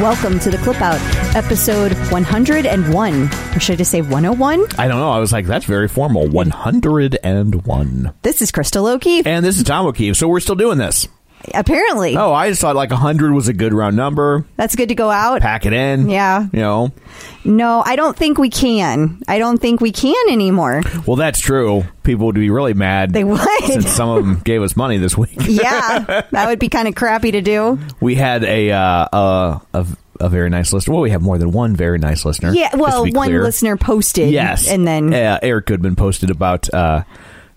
Welcome to the Clip Out, episode 101. Or should I just say 101? I don't know. I was like, that's very formal. 101. This is Crystal O'Keefe. And this is Tom O'Keefe. So we're still doing this. Apparently. Oh, I just thought like 100 was a good round number. That's good to go out. Pack it in. Yeah. You know, No, I don't think we can. I don't think we can anymore. well, that's true. People would be really mad. They would. Since some of them gave us money this week. Yeah, that would be kind of crappy to do. We had a, uh, a, a, a very nice listener. Well, we have more than one very nice listener. Yeah, well, one clear. listener posted. Yes. And then. uh, Eric Goodman posted about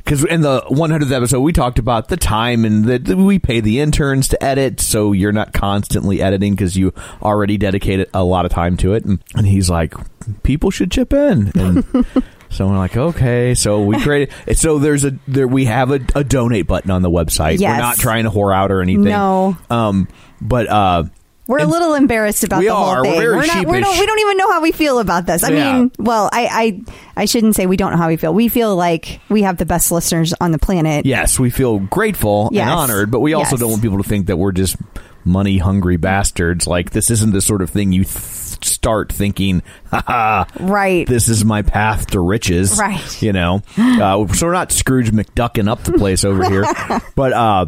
because in the 100th episode we talked about the time and that we pay the interns to edit, so you're not constantly editing because you already dedicated a lot of time to it. And, and he's like, people should chip in. And So we're like, okay. So we created. So there's a there we have a, a donate button on the website. Yes. We're not trying to whore out or anything. No. Um. But uh, We're a little embarrassed about We the whole are. We're thing. very not. We don't. We don't even know how we feel about this. I Yeah. mean, well, I, I, I shouldn't say we don't know how we feel. We feel like we have the best listeners on the planet. yes, we feel grateful Yes. and honored, but we also Yes. don't want people to think that we're just money hungry bastards. Like this isn't the sort of thing you th- start thinking, haha, Right. this is my path to riches. Right. You know, uh, so we're not Scrooge McDucking up the place over here, but uh,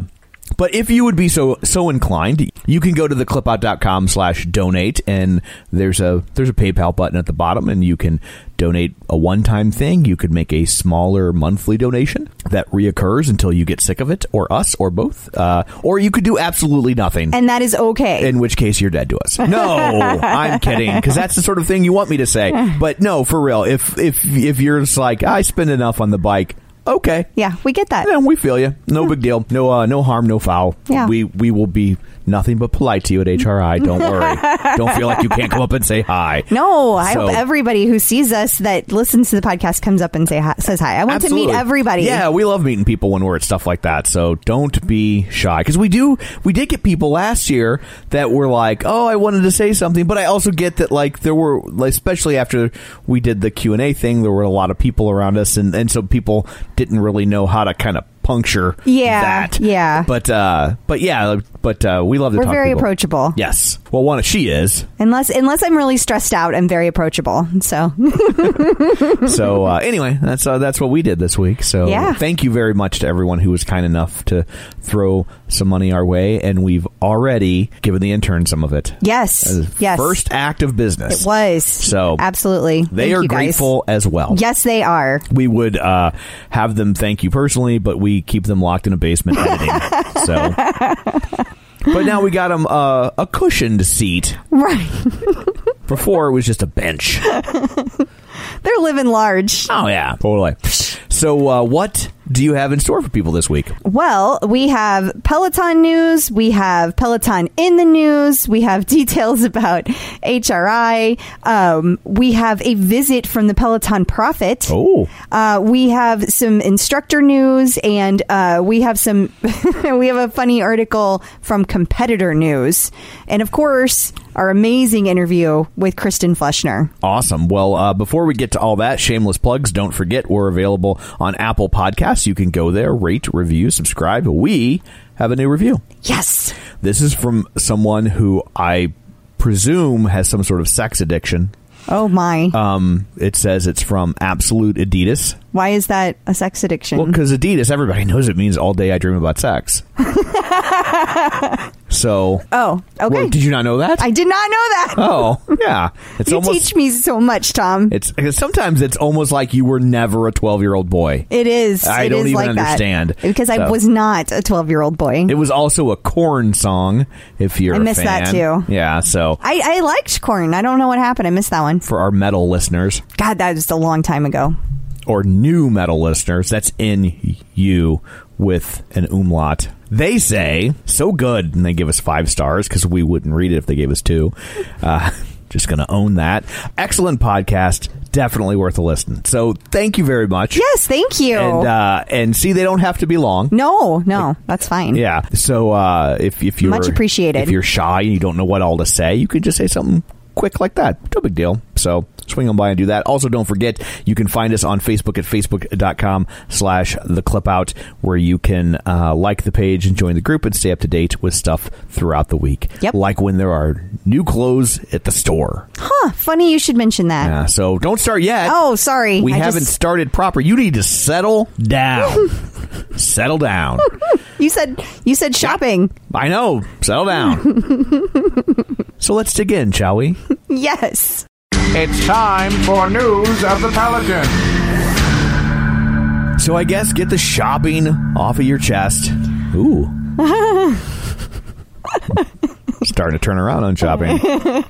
but if you would be so so inclined, you can go to theclipout.com slash donate and there's a there's a PayPal button at the bottom and you can donate a one time thing. You could make a smaller monthly donation that reoccurs until you get sick of it, or us, or both. Uh, or you could do absolutely nothing. and that is okay. in which case you're dead to us. No, I'm kidding, because that's the sort of thing you want me to say. But no, for real. If if if you're just like I spend enough on the bike, okay, yeah, we get that. yeah, we feel you. No big deal. No uh, no harm, no foul. Yeah. We we will be nothing but polite to you at HRI. Don't worry. Don't feel like you can't come up and say hi. No, I So- hope everybody who sees us that listens to the podcast comes up and say hi, says hi. I want to Absolutely. meet everybody. Yeah, we love meeting people when we're at stuff like that. So don't be shy because we do. We did get people last year that were like, "Oh, I wanted to say something," but I also get that like there were, like, especially after we did the Q and A thing, there were a lot of people around us, and and so people didn't really know how to kind of puncture Yeah, that. yeah. But uh, but yeah, but uh, we love to We're talk very people. approachable. Yes. Well, one she is. Unless unless I'm really stressed out, I'm very approachable. So so uh, anyway, that's uh, that's what we did this week. So Yeah. thank you very much to everyone who was kind enough to throw some money our way, and we've already given the intern some of it. yes, yes, First act of business. it was. So absolutely, They Thank are grateful as well. Yes, they are. We would uh, have them thank you personally, but we keep them locked in a basement editing. so. But now we got them uh, a cushioned seat. Right. Before it was just a bench. They're living large. Oh yeah, totally. So, uh, what do you have in store for people this week? Well, we have Peloton news. We have Peloton in the news. We have details about HRI. Um, we have a visit from the Peloton Prophet. Oh. Uh, we have some instructor news, and uh, we have some. we have a funny article from competitor news, and of course, our amazing interview with Kristin Fleschner. Awesome. Well, uh, before we get to all that, shameless plugs. Don't forget we're available on Apple Podcasts. You can go there, rate, review, subscribe. We have a new review. Yes. This is from someone who I presume has some sort of sex addiction. Oh my. Um, it says it's from Absolute Adidas. Why is that a sex addiction? Well, because Adidas, everybody knows it means all day I dream about sex. so, oh, okay. well, did you not know that? I did not know that. oh, yeah. It's you almost. teach me so much, Tom. it's sometimes it's almost like you were never a twelve-year-old boy. It is. I It don't is even like that. understand. because I was not a twelve-year-old boy. It was also a Korn song. If you're, I missed that too. Yeah. So I, I liked Korn. I don't know what happened. I missed that one. for our metal listeners God, that was a long time ago. Or new metal listeners, that's in you with an umlaut. They say so good, and they give us five stars because we wouldn't read it if they gave us two. Uh, just going to own that. Excellent podcast. Definitely worth a listen. So thank you very much. Yes, thank you. And uh, and see, they don't have to be long. no, no, that's fine. Yeah. So uh, if if you Much appreciated. if you're shy and you don't know what all to say, you could just say something quick like that. No big deal. So swing on by and do that. Also, don't forget you can find us on Facebook at facebook.com slash the clip out where you can uh, like the page and join the group and stay up to date with stuff throughout the week. Yep. Like when there are new clothes at the store. Huh, funny you should mention that. Yeah. So don't start yet. Oh, sorry. We I haven't just- started proper. You need to settle down. settle down. you said you said shopping. I know. Settle down. so let's dig in, shall we? Yes. It's time for news of the Pelican. So I guess get the shopping off of your chest. Ooh. Starting to turn around on shopping.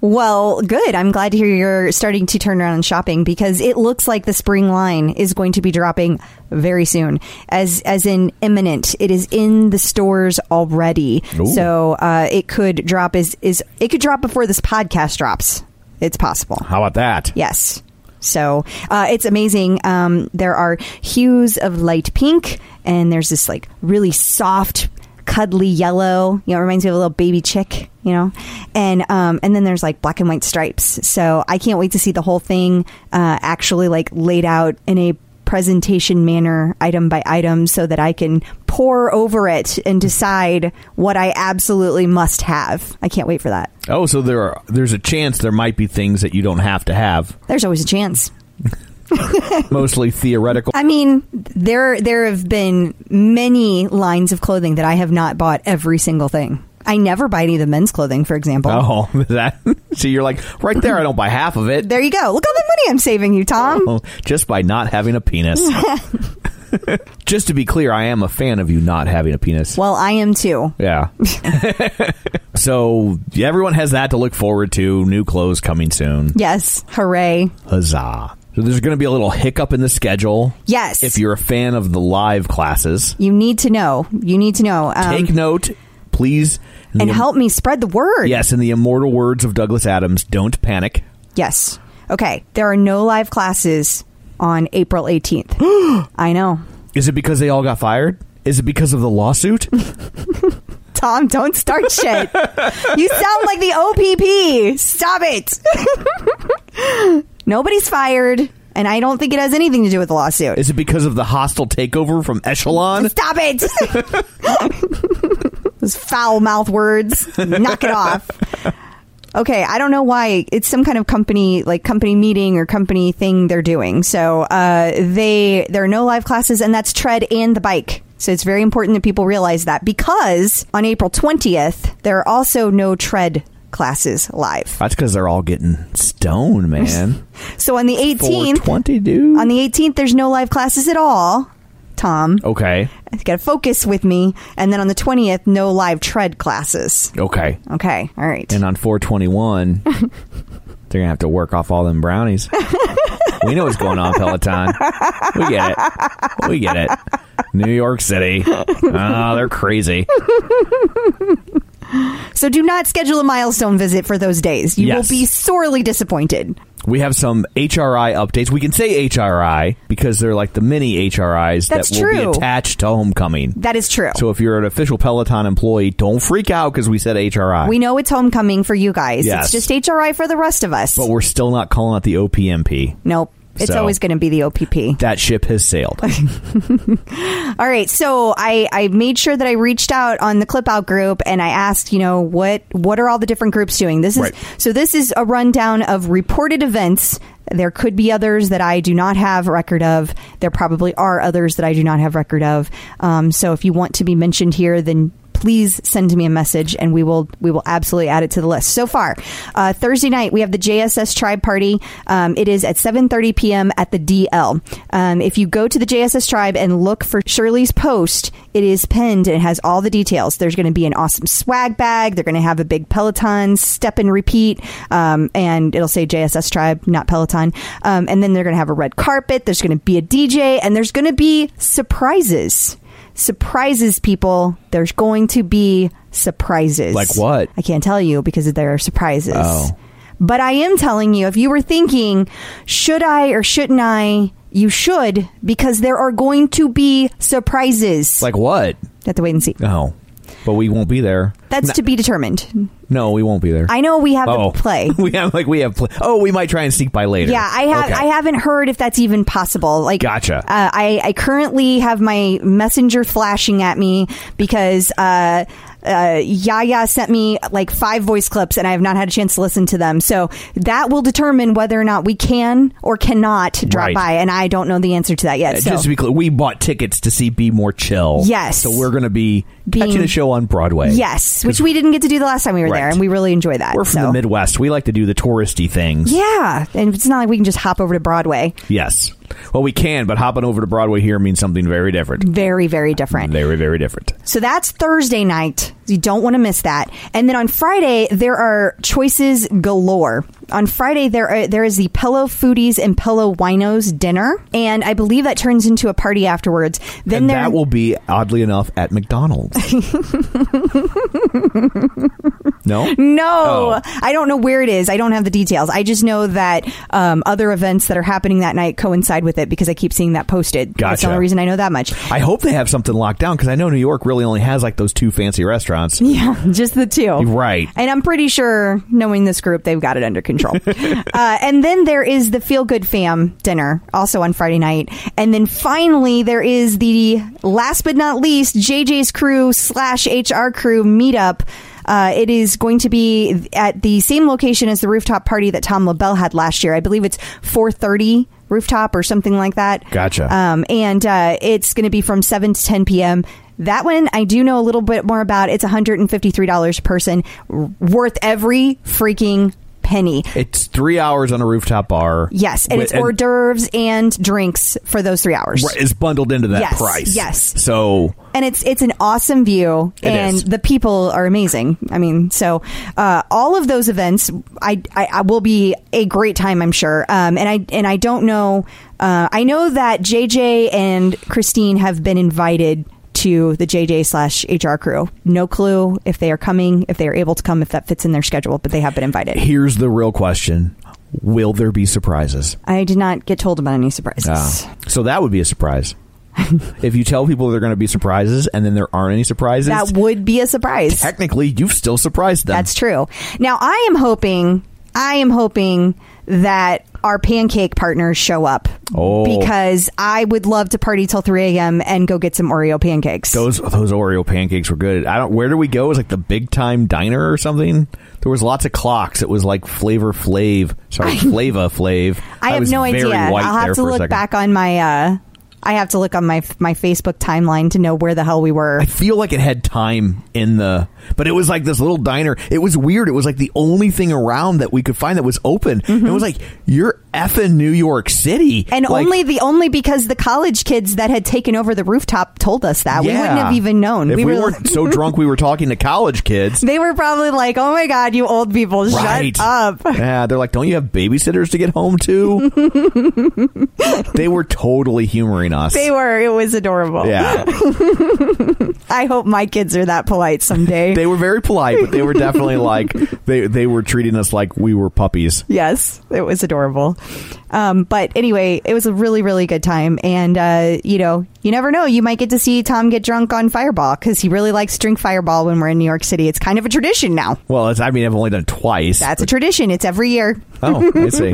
Well, good. I'm glad to hear you're starting to turn around on shopping because it looks like the spring line is going to be dropping very soon, as as in imminent. It is in the stores already, Ooh. so uh, it could drop is is it could drop before this podcast drops. It's possible. How about that? Yes. So uh, it's amazing. Um, there are hues of light pink, and there's this like really soft, cuddly yellow. You know, it reminds me of a little baby chick. You know, and um, and then there's like black and white stripes. So I can't wait to see the whole thing uh, actually like laid out in a presentation manner item by item so that I can pour over it and decide what I absolutely must have. I can't wait for that. Oh, so there are there's a chance there might be things that you don't have to have. There's always a chance. Mostly theoretical. I mean, there there have been many lines of clothing that I have not bought every single thing. I never buy any of the men's clothing, for example. Oh, that. So you're like right there. I don't buy half of it. There you go. Look all the money I'm saving you, Tom. Oh, just by not having a penis. just to be clear, I am a fan of you not having a penis. Well, I am too. Yeah. so yeah, everyone has that to look forward to. New clothes coming soon. Yes, hooray! Huzzah. So there's going to be a little hiccup in the schedule. Yes. If you're a fan of the live classes, You need to know. You need to know. Um, take note, please. And the- help me spread the word. Yes, in the immortal words of Douglas Adams, don't panic. Yes. Okay. There are no live classes on April 18th. I know. Is it because they all got fired? Is it because of the lawsuit? Tom, don't start shit. you sound like the OPP. Stop it. Nobody's fired, and I don't think it has anything to do with the lawsuit. Is it because of the hostile takeover from Echelon? Stop it. Those foul mouth words. Knock it off. Okay, I don't know why. It's some kind of company, like company meeting or company thing they're doing. So uh, they there are no live classes, and that's tread and the bike. So it's very important that people realize that because on April twentieth there are also no tread classes live. That's because they're all getting stoned, man. So on the eighteenth, twenty dude. on the eighteenth, there's no live classes at all. Tom. Okay. Got to focus with me. And then on the 20th, no live tread classes. Okay. Okay. All right. And on 421, they're going to have to work off all them brownies. we know what's going on, Peloton. We get it. We get it. New York City. Oh, they're crazy. so do not schedule a milestone visit for those days. You Yes. will be sorely disappointed. We have some HRI updates. We can say HRI because they're like the mini HRIs That's that will true. be attached to homecoming. That is true. So if you're an official Peloton employee, don't freak out because we said HRI. we know it's homecoming for you guys. Yes. It's just HRI for the rest of us. but we're still not calling it the OPMP. nope. It's So- always going to be the OPP. That ship has sailed. All right, so I, I made sure that I reached out on the clip out group and I asked, you know, what what are all the different groups doing? This is Right. so this is a rundown of reported events. There could be others that I do not have record of. There probably are others that I do not have record of. Um, so if you want to be mentioned here, then please send me a message and we will we will absolutely add it to the list. So far, uh, Thursday night we have the JSS Tribe Party. Um, it is at 7:30 p.m. at the DL. Um, if you go to the JSS Tribe and look for Shirley's post, it is pinned and it has all the details. There's going to be an awesome swag bag. They're going to have a big Peloton step and repeat, um, and it'll say JSS Tribe, not Peloton. Um, and then they're going to have a red carpet. There's going to be a DJ, and there's going to be surprises surprises people. There's going to be surprises. Like what? I can't tell you because there are surprises. Oh. But I am telling you, if you were thinking, should I or shouldn't I? You should because there are going to be surprises. like what? You have to wait and see. Oh. But we won't be there. That's to be determined. No, we won't be there. I know we have oh. to play. we have like we have play. Oh, we might try and sneak by later. Yeah, I have. Okay. I haven't heard if that's even possible. Like, Gotcha. Uh, I I currently have my messenger flashing at me because uh, uh, Yaya sent me like five voice clips, and I have not had a chance to listen to them. So that will determine whether or not we can or cannot drop Right. by, and I don't know the answer to that yet. Uh, So Just to be clear, we bought tickets to see Be More Chill. Yes. So we're going to be Being- catching a show on Broadway. yes, which we didn't get to do the last time we were there, and we really enjoy that. We're from so. the Midwest. We like to do the touristy things. Yeah, and it's not like we can just hop over to Broadway. Yes. Well, we can, but hopping over to Broadway here means something very different. Very, very different. Very, very different. So that's Thursday night. You don't want to miss that. And then on Friday there are choices galore. On Friday there are, there is the Pillow Foodies and Pillow Winos dinner, and I believe that turns into a party afterwards. Then and there that will be, oddly enough, at McDonald's. no? No, Oh. I don't know where it is. I don't have the details. I just know that um, other events that are happening that night coincide with it because I keep seeing that posted. That's the only reason I know that much. I hope they have something locked down because I know New York really only has like those two fancy restaurants. Yeah, just the two. Right. And I'm pretty sure, knowing this group, they've got it under control. uh, and then there is the Feel Good Fam dinner, also on Friday night. And then finally, there is the last but not least JJ's crew slash HR crew meetup. Uh, it is going to be at the same location as the rooftop party that Tom LaBelle had last year. I believe it's 4:30 rooftop or something like that. Gotcha. Um, and uh, it's going to be from 7 to 10 p.m. That one I do know a little bit more about. It's $153 a person, worth every freaking penny. It's three hours on a rooftop bar. Yes, and With- it's hors d'oeuvres and drinks for those three hours. Right, is bundled into that Yes, price. yes. So and it's it's an awesome view, and the people are amazing. I mean, so uh, all of those events, I, I, I will be a great time, I'm sure. Um, and I and I don't know. Uh, I know that JJ and Christine have been invited to the JJ slash HR crew. No clue if they are coming, if they are able to come, if that fits in their schedule, but they have been invited. here's the real question: Will there be surprises? I did not get told about any surprises. Ah. so that would be a surprise. if you tell people there are going to be surprises and then there aren't any surprises, That would be a surprise. technically you've still surprised them. That's true. Now I am hoping, I am hoping that our pancake partners show up Oh. because I would love to party till 3 a.m. and go get some Oreo pancakes. those those Oreo pancakes were good. I don't. Where do we go? It was like the Big Time Diner or something. There was lots of clocks. It was like Flavor Flav. Sorry, Flava Flav. I have was no idea. I'll have to look back on my. Uh, I have to look on my my Facebook timeline to know where the hell we were. I feel like it had time in the But it was like this little diner. It was weird. It was like the only thing around that we could find that was open. And It was like you're effing New York City, Mm-hmm. And Like, only the only because the college kids that had taken over the rooftop told us that. We wouldn't have even known. If we, were weren't so drunk, we were talking to college kids. They were probably like, "Oh my god, you old people, Right. shut up." Yeah, they're like, don't you have babysitters to get home to? they were totally humoring us. They were. It was adorable. yeah, I hope my kids are that polite someday. They were very polite, but they were definitely like they they were treating us like we were puppies. yes, it was adorable. Um, but anyway, it was a really, really good time. And, uh, you know, you never know. You might get to see Tom get drunk on Fireball because he really likes to drink Fireball when we're in New York City. It's kind of a tradition now. Well, it's, I mean, I've only done it twice. That's a tradition. It's every year, oh, I see.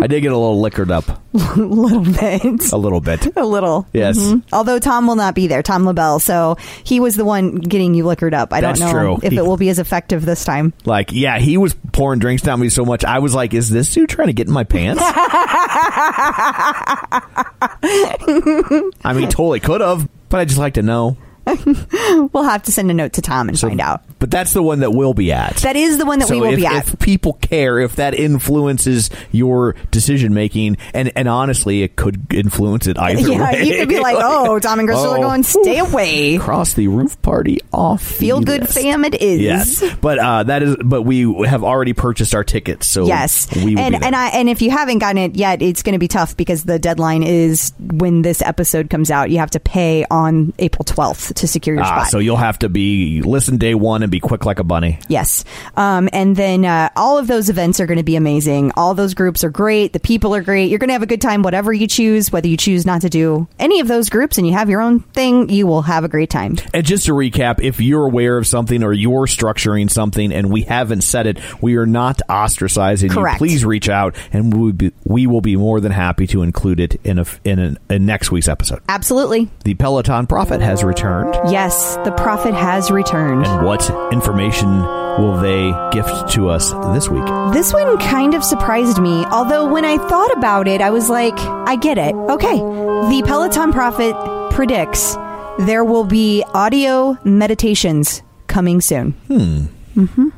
I did get a little liquored up, a little bit. a little bit. A little. Yes. Mhm. Although Tom will not be there, Tom LaBelle. So he was the one getting you liquored up. I That's don't know true. if He- it will be as effective this time. Like, yeah, he was pouring drinks down me so much. I was like, is this dude trying to get in my pants? I mean, totally could have, but I just like to know. We'll have to send a note to Tom and So- find out. But that's the one that we'll be at. That is the one that so we will if, be at. if people care, if that influences your decision making, and and honestly, it could influence it either yeah, way. you could be like, oh, Tom and are Oh. going, stay away. cross the roof party off. Feel good list. fam it is. Yes, but uh, that is. But we have already purchased our tickets, so Yes, we will and and I and if you haven't gotten it yet, it's going to be tough because the deadline is when this episode comes out. You have to pay on April twelfth to secure your Ah, spot. so you'll have to be listen day one and be quick like a bunny. Yes. Um, and then uh, all of those events are going to be amazing. All those groups are great. The people are great. You're going to have a good time, whatever you choose, whether you choose not to do any of those groups and you have your own thing, you will have a great time. And just to recap, if you're aware of something or you're structuring something and we haven't said it, we are not ostracizing Correct. you. Please reach out and we will be, we will be more than happy to include it in a in, an, in next week's episode. Absolutely. The Peloton Prophet has returned. Yes, the prophet has returned. And what information will they gift to us this week? This one kind of surprised me, although when I thought about it, I was like, I get it. Okay. The Peloton Prophet predicts there will be audio meditations coming soon. Hmm.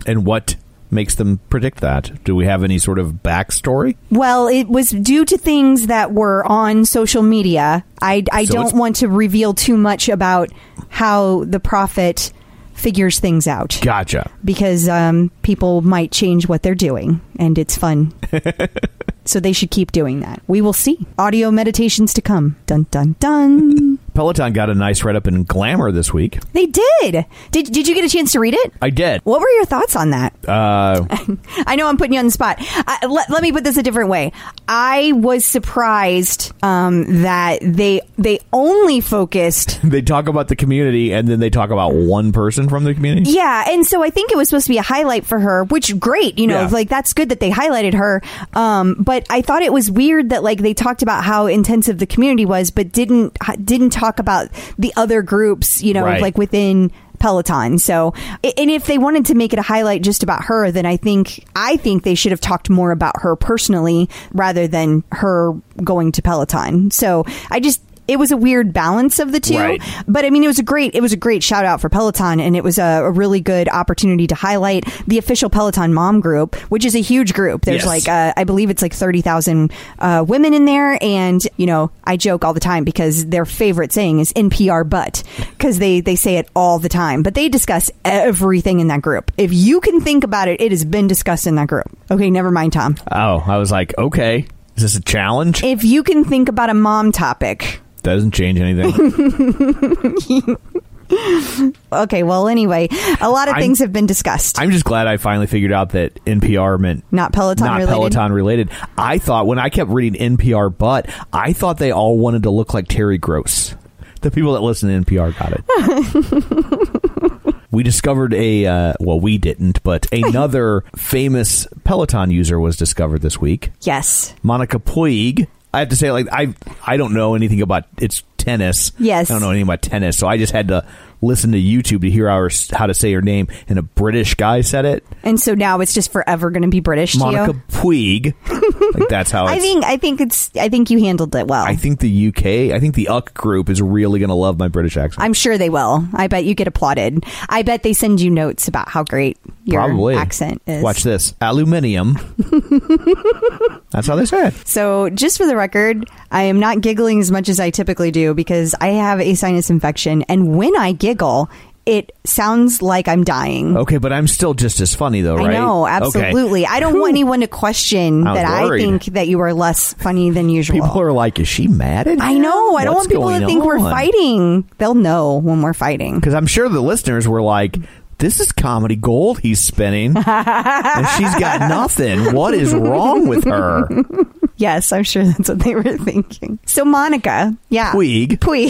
And what makes them predict that? Do we have any sort of backstory? Well, it was due to things that were on social media. I, I So don't want to reveal too much about how the prophet figures things out Gotcha. because um, people might change what they're doing, and it's fun. so they should keep doing that. We will see. Audio meditations to come. Dun dun dun. Peloton got a nice write up in Glamour this week. they did. Did Did you get a chance to read it? I did. What were your thoughts on that? Uh, I know I'm putting you on the spot. I, let, let me put this a different way. I was surprised um, that they they only focused. they talk about the community and then they talk about one person from the community. Yeah, and so I think it was supposed to be a highlight for her, which great, you know, Yeah. like that's good that they highlighted her. Um, but I thought it was weird that like they talked about how intensive the community was, but didn't didn't talk about the other groups, you know, Right. like within Peloton. So, and if they wanted to make it a highlight just about her, then I think I think they should have talked more about her personally rather than her going to Peloton. So, I just it was a weird balance of the two, Right. but I mean it was a great it was a great shout out for Peloton and it was a, a really good opportunity to highlight the official Peloton mom group, which is a huge group. There's Yes. like uh, I believe it's like 30,000 uh, women in there and you know, I joke all the time because their favorite saying is NPR but cuz they they say it all the time, but they discuss everything in that group. If you can think about it, it has been discussed in that group. Okay, never mind Tom. Oh, I was like, okay, is this a challenge? If you can think about a mom topic, Doesn't change anything. Okay, well, anyway, a lot of I'm- things have been discussed. I'm just glad I finally figured out that NPR meant Not Peloton not related. Peloton related. I thought when I kept reading NPR, but I thought they all wanted to look like Terry Gross. The people that listen to NPR got it. we discovered a uh, well, we didn't, but another famous Peloton user was discovered this week. yes. Monica Puig. I have to say, like I, I don't know anything about it's tennis. Yes. I don't know anything about tennis, so I just had to listen to YouTube to hear how, how to say her name, and a British guy said it. And so now it's just forever going to be British Monica to you. Puig. like that's how I think I think it's I think you handled it well. I think the UK, I think the UC group is really going to love my British accent. I'm sure they will. I bet you get applauded. I bet they send you notes about how great your Probably. accent is. Watch this. Aluminium. That's how they say it. So, just for the record, I am not giggling as much as I typically do because I have a sinus infection, and when I giggle, it sounds like I'm dying. Okay, but I'm still just as funny though, right? I know, Okay. absolutely. I don't want anyone to question I that I think that you are less funny than usual. People are like, "Is she mad at?" I know. I don't want people to think we're fighting. They'll know when we're fighting. Because I'm sure the listeners were like, "This is comedy gold he's spinning, and she's got nothing. What is wrong with her?" Yes, I'm sure that's what they were thinking. So Monica, yeah, Puig. Puig.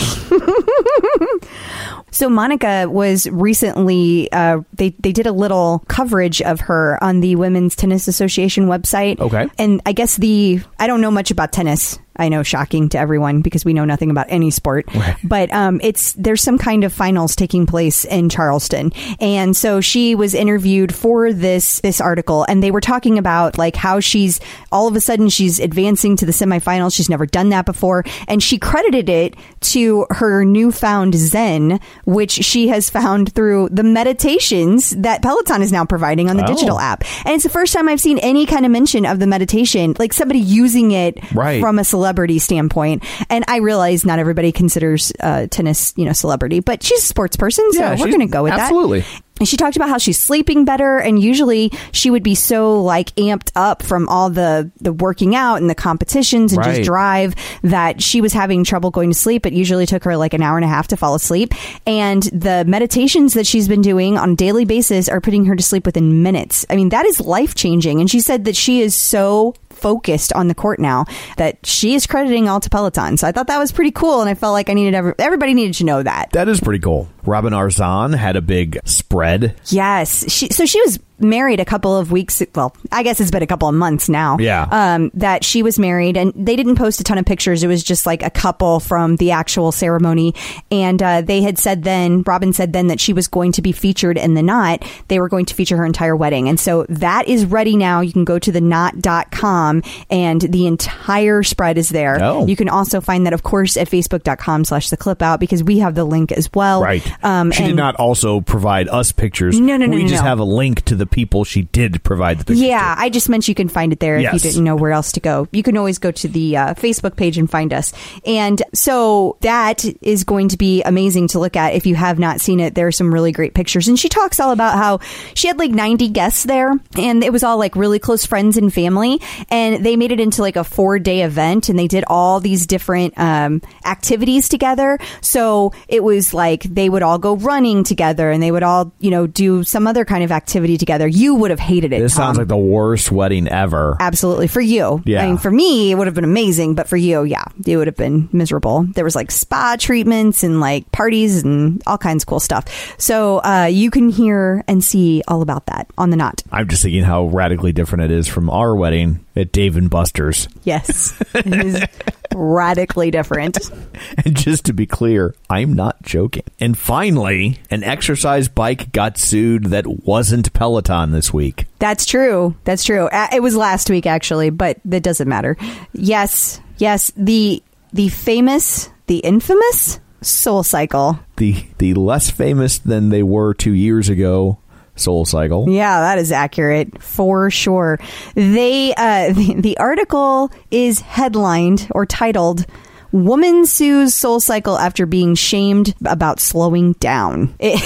so Monica was recently uh, they they did a little coverage of her on the Women's Tennis Association website. Okay. and I guess the I don't know much about tennis. I know, shocking to everyone because we know nothing about any sport. Right. But um, it's there's some kind of finals taking place in Charleston, and so she was interviewed for this this article, and they were talking about like how she's all of a sudden she's advancing to the semifinals. She's never done that before, and she credited it to her newfound zen, which she has found through the meditations that Peloton is now providing on the Oh. digital app. And it's the first time I've seen any kind of mention of the meditation, like somebody using it Right. from a celebrity standpoint. And I realize not everybody considers uh, tennis, you know, celebrity, but she's a sports person, so Yeah, we're going to go with absolutely. that. Absolutely. And she talked about how she's sleeping better, and usually she would be so like amped up from all the the working out and the competitions and Right. just drive that she was having trouble going to sleep. It usually took her like an hour and a half to fall asleep. And the meditations that she's been doing on a daily basis are putting her to sleep within minutes. I mean, that is life changing. And she said that she is so focused on the court now that she is crediting all to Peloton. So I thought that was pretty cool, and I felt like I needed every, everybody needed to know that. That is pretty cool. Robin Arzon had a big spread. Yes. She, so she was married a couple of weeks. Well, I guess it's been a couple of months now. Yeah. Um, that she was married, and they didn't post a ton of pictures. It was just like a couple from the actual ceremony, and uh, they had said then. Robin said then that she was going to be featured in the knot. They were going to feature her entire wedding, and so that is ready now. You can go to the knot.com and the entire spread is there. Oh. You can also find that, of course, at facebook.com slash the clip out because we have the link as well. Right. Um, she did not also provide us pictures. No, no, no, We no, just no. have a link to the people she did provide the pictures. Yeah, I just meant you can find it there if you didn't know where else to go. You can always go to the uh, Facebook page and find us. And so that is going to be amazing to look at if you have not seen it. There are some really great pictures. And she talks all about how she had like 90 guests there and it was all like really close friends and family. And they made it into like a four day event and they did all these different um, activities together. So it was like they would all go running together and they would all, you know, do some other kind of activity together. You would have hated it. This Tom. sounds like the worst wedding ever. Absolutely. For you. Yeah. I mean, for me, it would have been amazing, but for you, yeah, it would have been miserable. There was like spa treatments and like parties and all kinds of cool stuff. So uh, you can hear and see all about that on the knot. I'm just thinking how radically different it is from our wedding at Dave and Buster's. Yes. radically different. And just to be clear, I'm not joking. And finally, an exercise bike got sued that wasn't Peloton this week. That's true. That's true. Uh, It was last week actually, but that doesn't matter. Yes. Yes. The the famous, the infamous Soul Cycle. The the less famous than they were two years ago, Soul Cycle. Yeah, that is accurate for sure. They uh, the, the article is headlined or titled "Woman Sues Soul Cycle After Being Shamed About Slowing Down." It-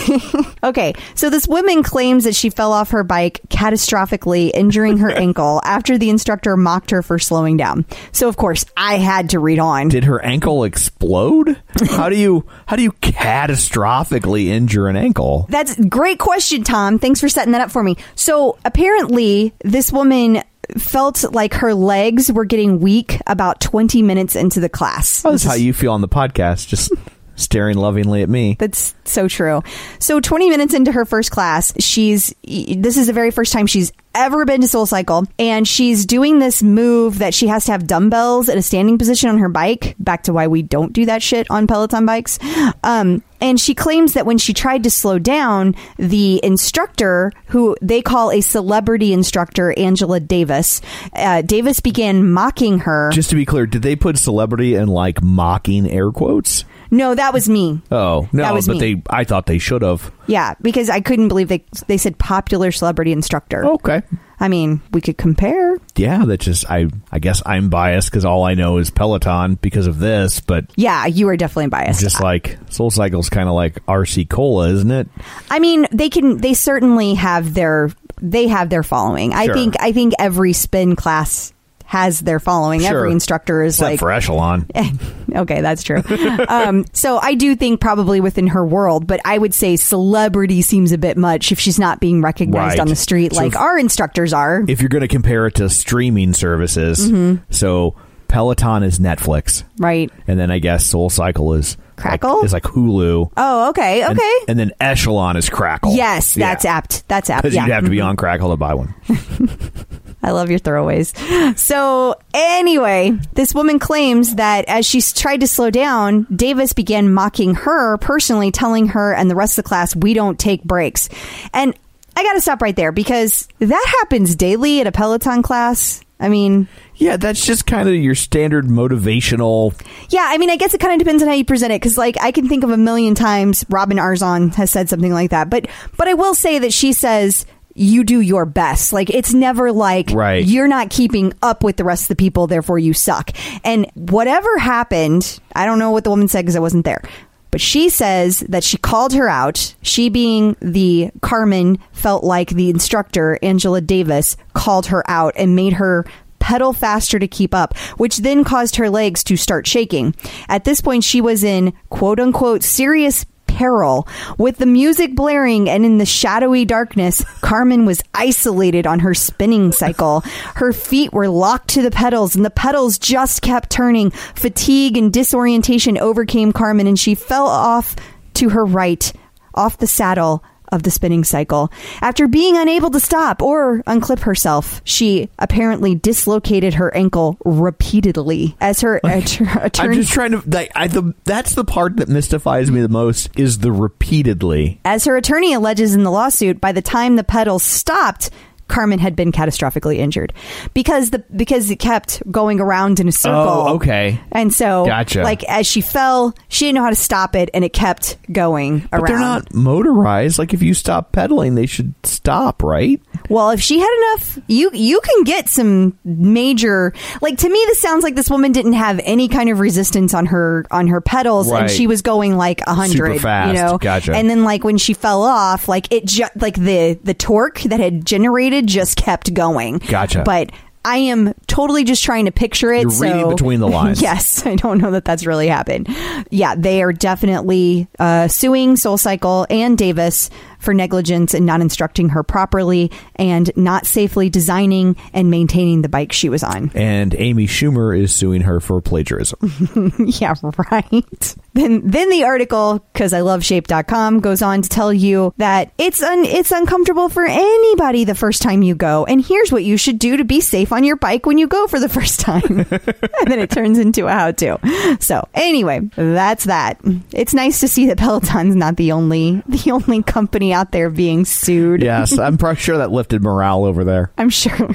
okay, so this woman claims that she fell off her bike catastrophically, injuring her ankle after the instructor mocked her for slowing down. So of course, I had to read on. Did her ankle explode? How do you how do you catastrophically injure an ankle? That's a great question, Tom. Thanks for setting that up for me. So apparently, this woman felt like her legs were getting weak about 20 minutes into the class. Oh, that's how you feel on the podcast, just staring lovingly at me. That's so true. So 20 minutes into her first class, she's this is the very first time she's ever been to Soul Cycle, and she's doing this move that she has to have dumbbells at a standing position on her bike. Back to why we don't do that shit on Peloton bikes. Um, and she claims that when she tried to slow down, the instructor, who they call a celebrity instructor, Angela Davis, uh, Davis began mocking her. Just to be clear, did they put celebrity in like mocking air quotes? No, that was me. Oh no, That was but me. they I thought they should have. Yeah, because I couldn't believe they they said popular celebrity instructor. Okay. I mean, we could compare. Yeah, that just I I guess I'm biased because all I know is Peloton because of this, but Yeah, you are definitely biased. just like Soul Cycle's kind of like RC Cola, isn't it? I mean, they can. They certainly have their. They have their following. I think. I think every spin class has their following. Sure. Every instructor is Except like. for Echelon. okay, that's true. um, so I do think probably within her world, but I would say celebrity seems a bit much if she's not being recognized Right. on the street So like if- our instructors are. if you're going to compare it to streaming services, Mm-hmm. so Peloton is Netflix, right. and then I guess Soul Cycle is Crackle? like, is like Hulu. Oh, okay. Okay. And, and then Echelon is Crackle. yes, that's Yeah. apt. That's apt. Because Yeah. you'd have to be Mhm. on Crackle to buy one. I love your throwaways. So, anyway, this woman claims that as she tried to slow down, Davis began mocking her personally, telling her and the rest of the class, we don't take breaks. And I got to stop right there because that happens daily at a Peloton class. I mean, Yeah, that's just kind of your standard motivational. yeah, I mean, I guess it kind of depends on how you present it. Because, like, I can think of a million times Robin Arzon has said something like that. But, but I will say that she says you do your best. Like, it's never like Right. you're not keeping up with the rest of the people, therefore you suck. And whatever happened, I don't know what the woman said because I wasn't there. But she says that she called her out. She, being the Carmen, felt like the instructor, Angela Davis, called her out and made her pedal faster to keep up, which then caused her legs to start shaking. At this point, she was in quote unquote serious peril. With the music blaring and in the shadowy darkness, Carmen was isolated on her spinning cycle. Her feet were locked to the pedals and the pedals just kept turning. Fatigue and disorientation overcame Carmen and she fell off to her right, off the saddle of the spinning cycle. After being unable to stop or unclip herself, she apparently dislocated her ankle repeatedly. As her att- I'm just trying to. Like, I, the, that's the part that mystifies me the most is the repeatedly. As her attorney alleges in the lawsuit, by the time the pedals stopped, Carmen had been catastrophically injured because the because it kept going around in a oh, circle. Oh, okay. And so, Gotcha. like as she fell, she didn't know how to stop it, and it kept going But they're not motorized. Like if you stop pedaling, they should stop, right? Well, if she had enough, you you can get some major. Like to me, this sounds like this woman didn't have any kind of resistance on her on her pedals, Right. and she was going like a hundred. You know, Gotcha. And then like when she fell off, like it just like the the torque that had generated just kept going. Gotcha. But. I am totally just trying to picture it. You're so, reading between the lines. yes, I don't know that that's really happened. Yeah, they are definitely uh, suing Soul Cycle and Davis for negligence and not instructing her properly and not safely designing and maintaining the bike she was on. And Amy Schumer is suing her for plagiarism. yeah, right. Then then the article cuz I love shape.com goes on to tell you that it's un, it's uncomfortable for anybody the first time you go and here's what you should do to be safe on your bike when you go for the first time. and then it turns into a how to. So, anyway, that's that. It's nice to see that Peloton's not the only the only company out there being sued. yes, I'm pretty sure that lifted morale over there. I'm sure.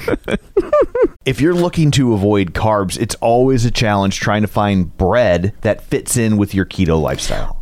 If you're looking to avoid carbs, it's always a challenge trying to find bread that fits in with your keto lifestyle.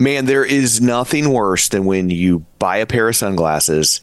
Man, there is nothing worse than when you buy a pair of sunglasses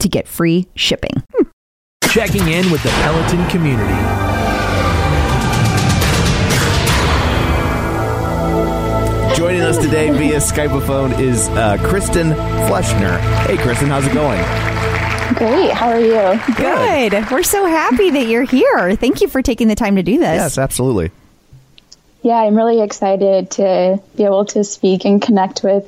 to get free shipping. Checking in with the Peloton community. Joining us today via Skype phone is uh, Kristin Fleschner. Hey, Kristin, how's it going? Great. How are you? Good. We're so happy that you're here. Thank you for taking the time to do this. Yes, absolutely. Yeah, I'm really excited to be able to speak and connect with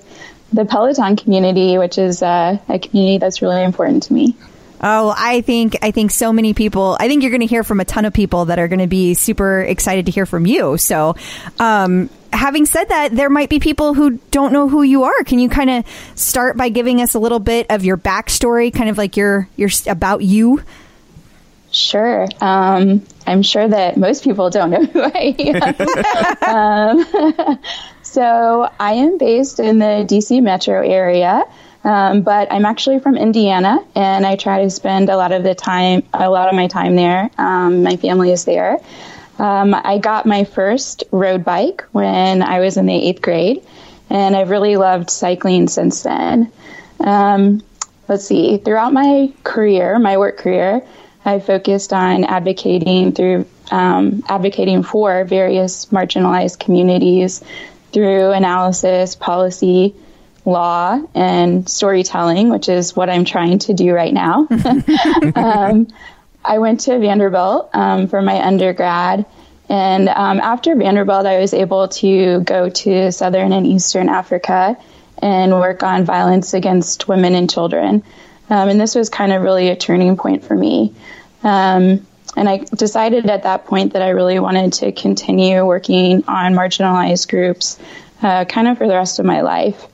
the Peloton community, which is uh, a community that's really important to me. Oh, I think I think so many people. I think you're going to hear from a ton of people that are going to be super excited to hear from you. So, um, having said that, there might be people who don't know who you are. Can you kind of start by giving us a little bit of your backstory, kind of like your your about you? Sure. Um, I'm sure that most people don't know who I am. um, so I am based in the DC metro area. Um, but I'm actually from Indiana, and I try to spend a lot of the time, a lot of my time there. Um, my family is there. Um, I got my first road bike when I was in the eighth grade, and I've really loved cycling since then. Um, let's see, throughout my career, my work career, I focused on advocating through um, advocating for various marginalized communities through analysis, policy, law, and storytelling, which is what I'm trying to do right now. um, I went to Vanderbilt um, for my undergrad. And um, after Vanderbilt, I was able to go to Southern and Eastern Africa and work on violence against women and children. Um, and this was kind of really a turning point for me. Um, and I decided at that point that I really wanted to continue working on marginalized groups uh, kind of for the rest of my life.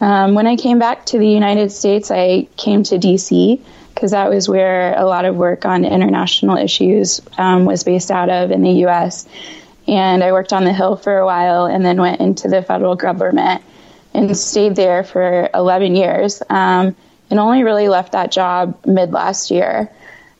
Um, when I came back to the United States, I came to DC because that was where a lot of work on international issues um, was based out of in the U.S. And I worked on the Hill for a while and then went into the federal government and stayed there for 11 years um, and only really left that job mid last year.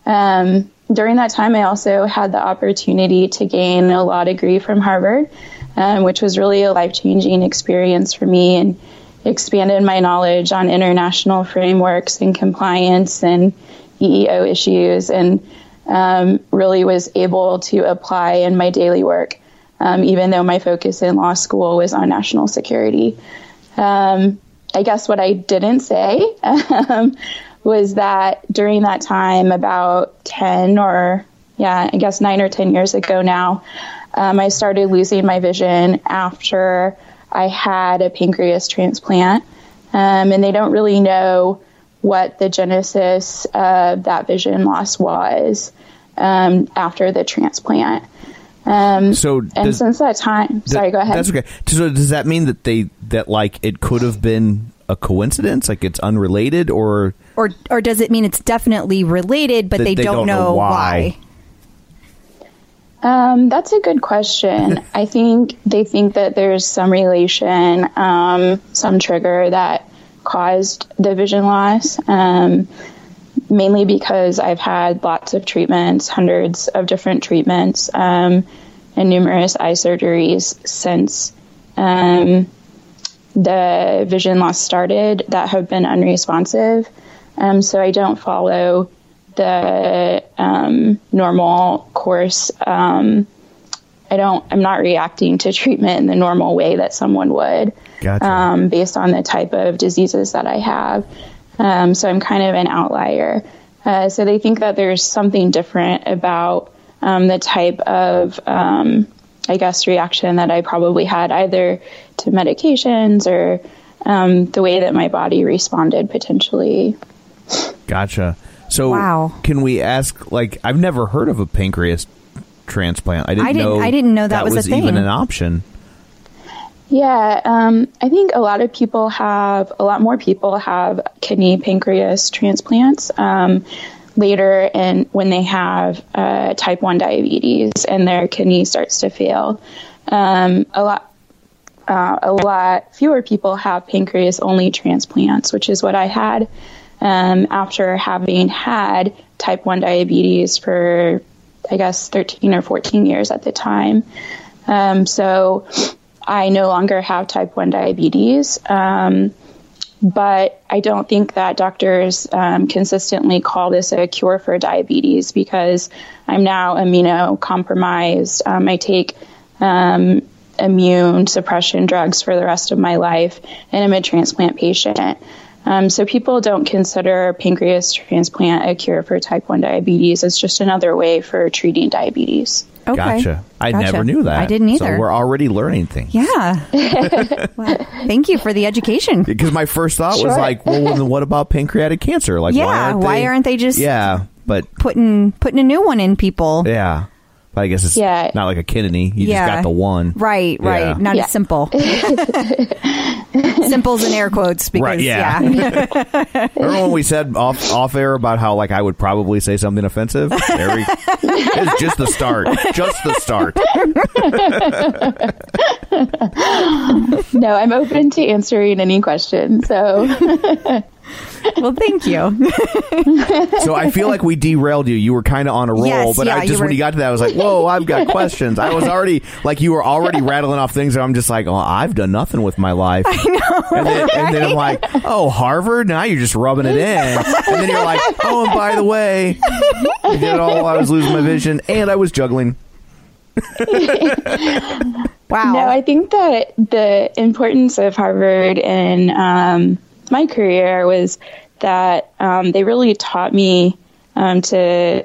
Um, during that time, I also had the opportunity to gain a law degree from Harvard, um, which was really a life changing experience for me and expanded my knowledge on international frameworks and compliance and EEO issues, and um, really was able to apply in my daily work, um, even though my focus in law school was on national security. Um, I guess what I didn't say um, was that during that time, about 10 or, yeah, I guess nine or 10 years ago now, um, I started losing my vision after I had a pancreas transplant. Um, and they don't really know what the genesis of that vision loss was um, after the transplant. Um, So and does- since that time, sorry, go ahead. That's okay. So does that mean that they that like it could have been a coincidence, like it's unrelated, or Or or does it mean it's definitely related, but they, they don't, don't know know why? why? Um, that's a good question. I think they think that there's some relation, um, some trigger that caused the vision loss. Um, mainly because I've had lots of treatments, hundreds of different treatments, um, and numerous eye surgeries since um, the vision loss started that have been unresponsive. Um, so I don't follow the um, normal course. Um, I don't. I'm not reacting to treatment in the normal way that someone would, Gotcha. um, based on the type of diseases that I have. Um, so I'm kind of an outlier. Uh, so they think that there's something different about um, the type of, um, I guess, reaction that I probably had either to medications or um, the way that my body responded potentially. Gotcha? So Wow. can we ask? Like, I've never heard of a pancreas transplant. I didn't, I didn't- know. I didn't know that was a even thing. an option. Yeah, um, I think a lot of people have, a lot more people have kidney pancreas transplants um, later, and when they have uh, type one diabetes and their kidney starts to fail, um, a lot. Uh, a lot fewer people have pancreas only transplants, which is what I had um, after having had type 1 diabetes for, I guess, 13 or 14 years at the time. Um, so I no longer have type 1 diabetes. Um, but I don't think that doctors um, consistently call this a cure for diabetes because I'm now immunocompromised. Um, I take um, immune suppression drugs for the rest of my life, and I'm a transplant patient. Um, so people don't consider pancreas transplant a cure for type 1 diabetes. It's just another way for treating diabetes. Okay. Gotcha. I Gotcha. never knew that. I didn't either. So we're already learning things. yeah. Well, thank you for the education. Because my first thought was like, well, then what about pancreatic cancer? Like, Yeah, why aren't why aren't they just- Yeah, but Putting putting a new one in people. yeah, but I guess it's Yeah. not like a kidney. You Yeah. just got the one. Right, right. Yeah. Not Yeah. as simple. Simple's in air quotes because Right, yeah. yeah. Remember when we said off off air about how like I would probably say something offensive? There we, it's just the start. Just the start. No, I'm open to answering any question. So well, thank you. So I feel like we derailed you. You were kind of on a roll, Yes, but yeah, I you just when were- you got to that, I was like, "Whoa, I've got questions." I was already like, you were already rattling off things, and I'm just like, "Oh, I've done nothing with my life." I know, and then, and then I'm like, "Oh, Harvard." Now you're just rubbing it in, and then you're like, "Oh, and by the way, I did it all. I was losing my vision, and I was juggling." Wow. No, I think that the importance of Harvard and um, my career was that um, they really taught me um, to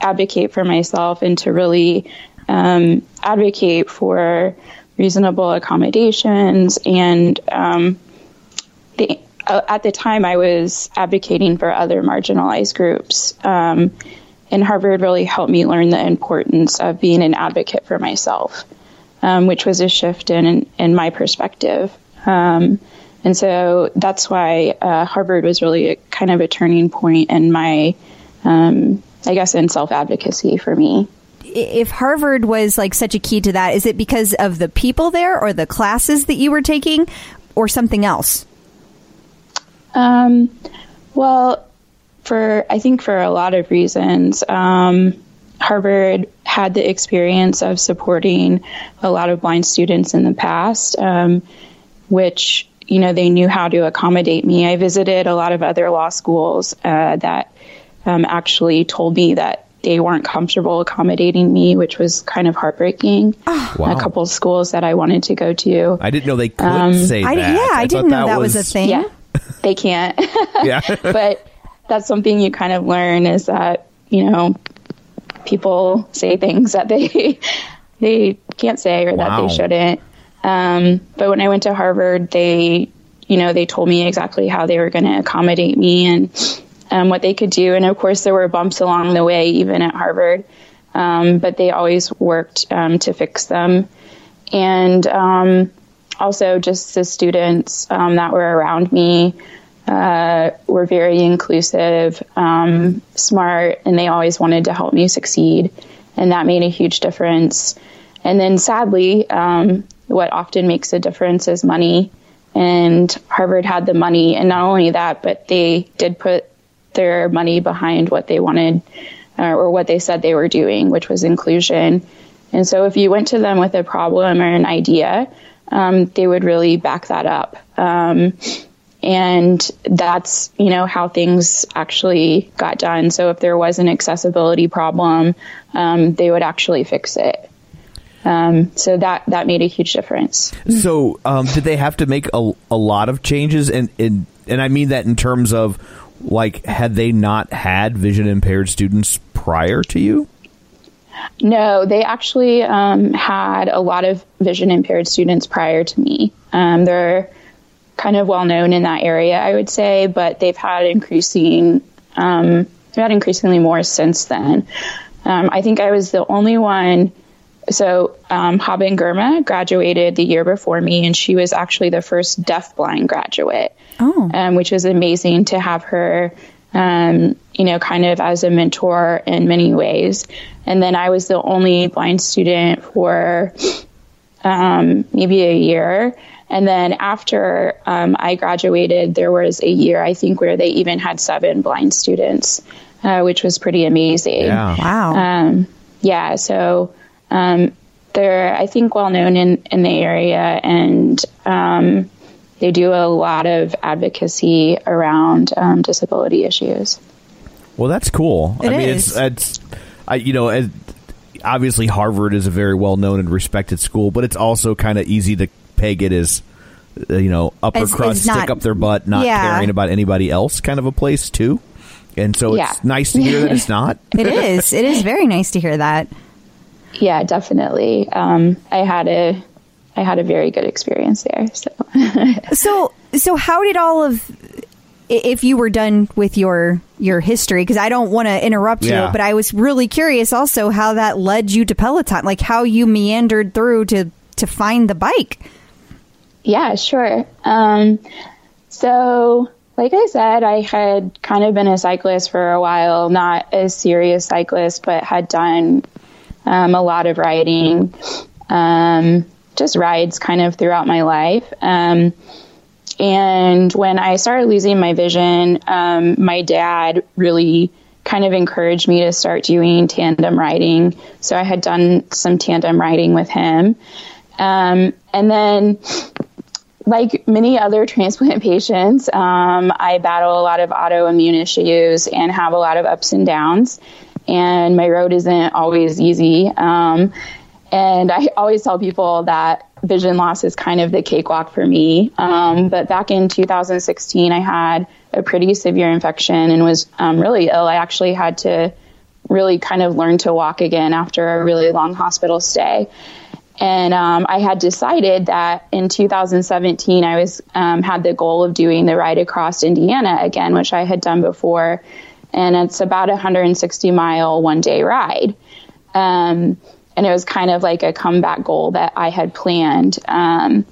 advocate for myself and to really um, advocate for reasonable accommodations. And um, uh, at the time, I was advocating for other marginalized groups. Um, and Harvard really helped me learn the importance of being an advocate for myself um, which was a shift in in my perspective. Um, and so that's why uh, Harvard was really a, kind of a turning point in my, um, I guess, in self advocacy for me. if Harvard was like such a key to that, is it because of the people there or the classes that you were taking or something else? Um, well, for I think for a lot of reasons, um, Harvard had the experience of supporting a lot of blind students in the past, um, which you know they knew how to accommodate me. I visited a lot of other law schools uh, that um, actually told me that they weren't comfortable accommodating me, which was kind of heartbreaking. Wow. A couple of schools that I wanted to go to. I didn't know they could Um, say I, that. yeah, I, thought didn't know that was, a thing. Yeah, they can't. Yeah. but that's something you kind of learn is that you know people say things that they they can't say or that they shouldn't. Um, but when I went to Harvard, they you know they told me exactly how they were going to accommodate me and um, what they could do. And of course, there were bumps along the way, even at Harvard. um, but they always worked um, to fix them. And um, also, just the students um, that were around me uh, were very inclusive, smart, and they always wanted to help me succeed. And that made a huge difference. And then sadly, um, what often makes a difference is money. And Harvard had the money. And not only that, but they did put their money behind what they wanted uh, or what they said they were doing, which was inclusion. And so if you went to them with a problem or an idea, um, they would really back that up. Um, and that's, you know, how things actually got done. So if there was an accessibility problem, um, they would actually fix it. Um, so that that made a huge difference. So, um, did they have to make a, a lot of changes, and, and and I mean that in terms of like had they not had vision impaired students prior to you? No, they actually um, had a lot of vision impaired students prior to me. Um, they're kind of well known in that area, I would say, but they've had increasing, um, they've had increasingly more since then. Um, I think I was the only one. So, um, Haben Girma graduated the year before me, and she was actually the first deafblind graduate, Oh. um, which was amazing to have her, um, you know, kind of as a mentor in many ways. And then I was the only blind student for um, maybe a year. And then after um, I graduated, there was a year, I think, where they even had seven blind students, uh, which was pretty amazing. Wow. Um, yeah, so um, they're, I think, well known in, in the area, and um, they do a lot of advocacy around um, disability issues. Well, that's cool. It I mean, is. it's it's I, you know, as, obviously Harvard is a very well known and respected school, but it's also kind of easy to peg it as uh, you know upper As- crust, as not- stick up their butt, not Yeah. caring about anybody else, kind of a place too. And so Yeah. it's nice to hear that it's not. It is. It is very nice to hear that. Yeah, definitely. Um, I had a I had a very good experience there. So So, so how did all of, if you were done with your your history, because I don't want to interrupt Yeah. you, but I was really curious also how that led you to Peloton, like how you meandered through to to find the bike. Yeah, sure. Um, so, like I said, I had kind of been a cyclist for a while, not a serious cyclist, but had done um, a lot of riding, um, just rides kind of throughout my life. Um, and when I started losing my vision, um, my dad really kind of encouraged me to start doing tandem riding. So I had done some tandem riding with him. Um, and then like many other transplant patients, um, I battle a lot of autoimmune issues and have a lot of ups and downs. And my road isn't always easy. Um, and I always tell people that vision loss is kind of the cakewalk for me. Um, but back in 2016, I had a pretty severe infection and was um, really ill. I actually had to really kind of learn to walk again after a really long hospital stay. And um, I had decided that in 2017, I was um, had the goal of doing the ride across Indiana again, which I had done before, and it's about a 160 mile one day ride. Um, and it was kind of like a comeback goal that I had planned. Um,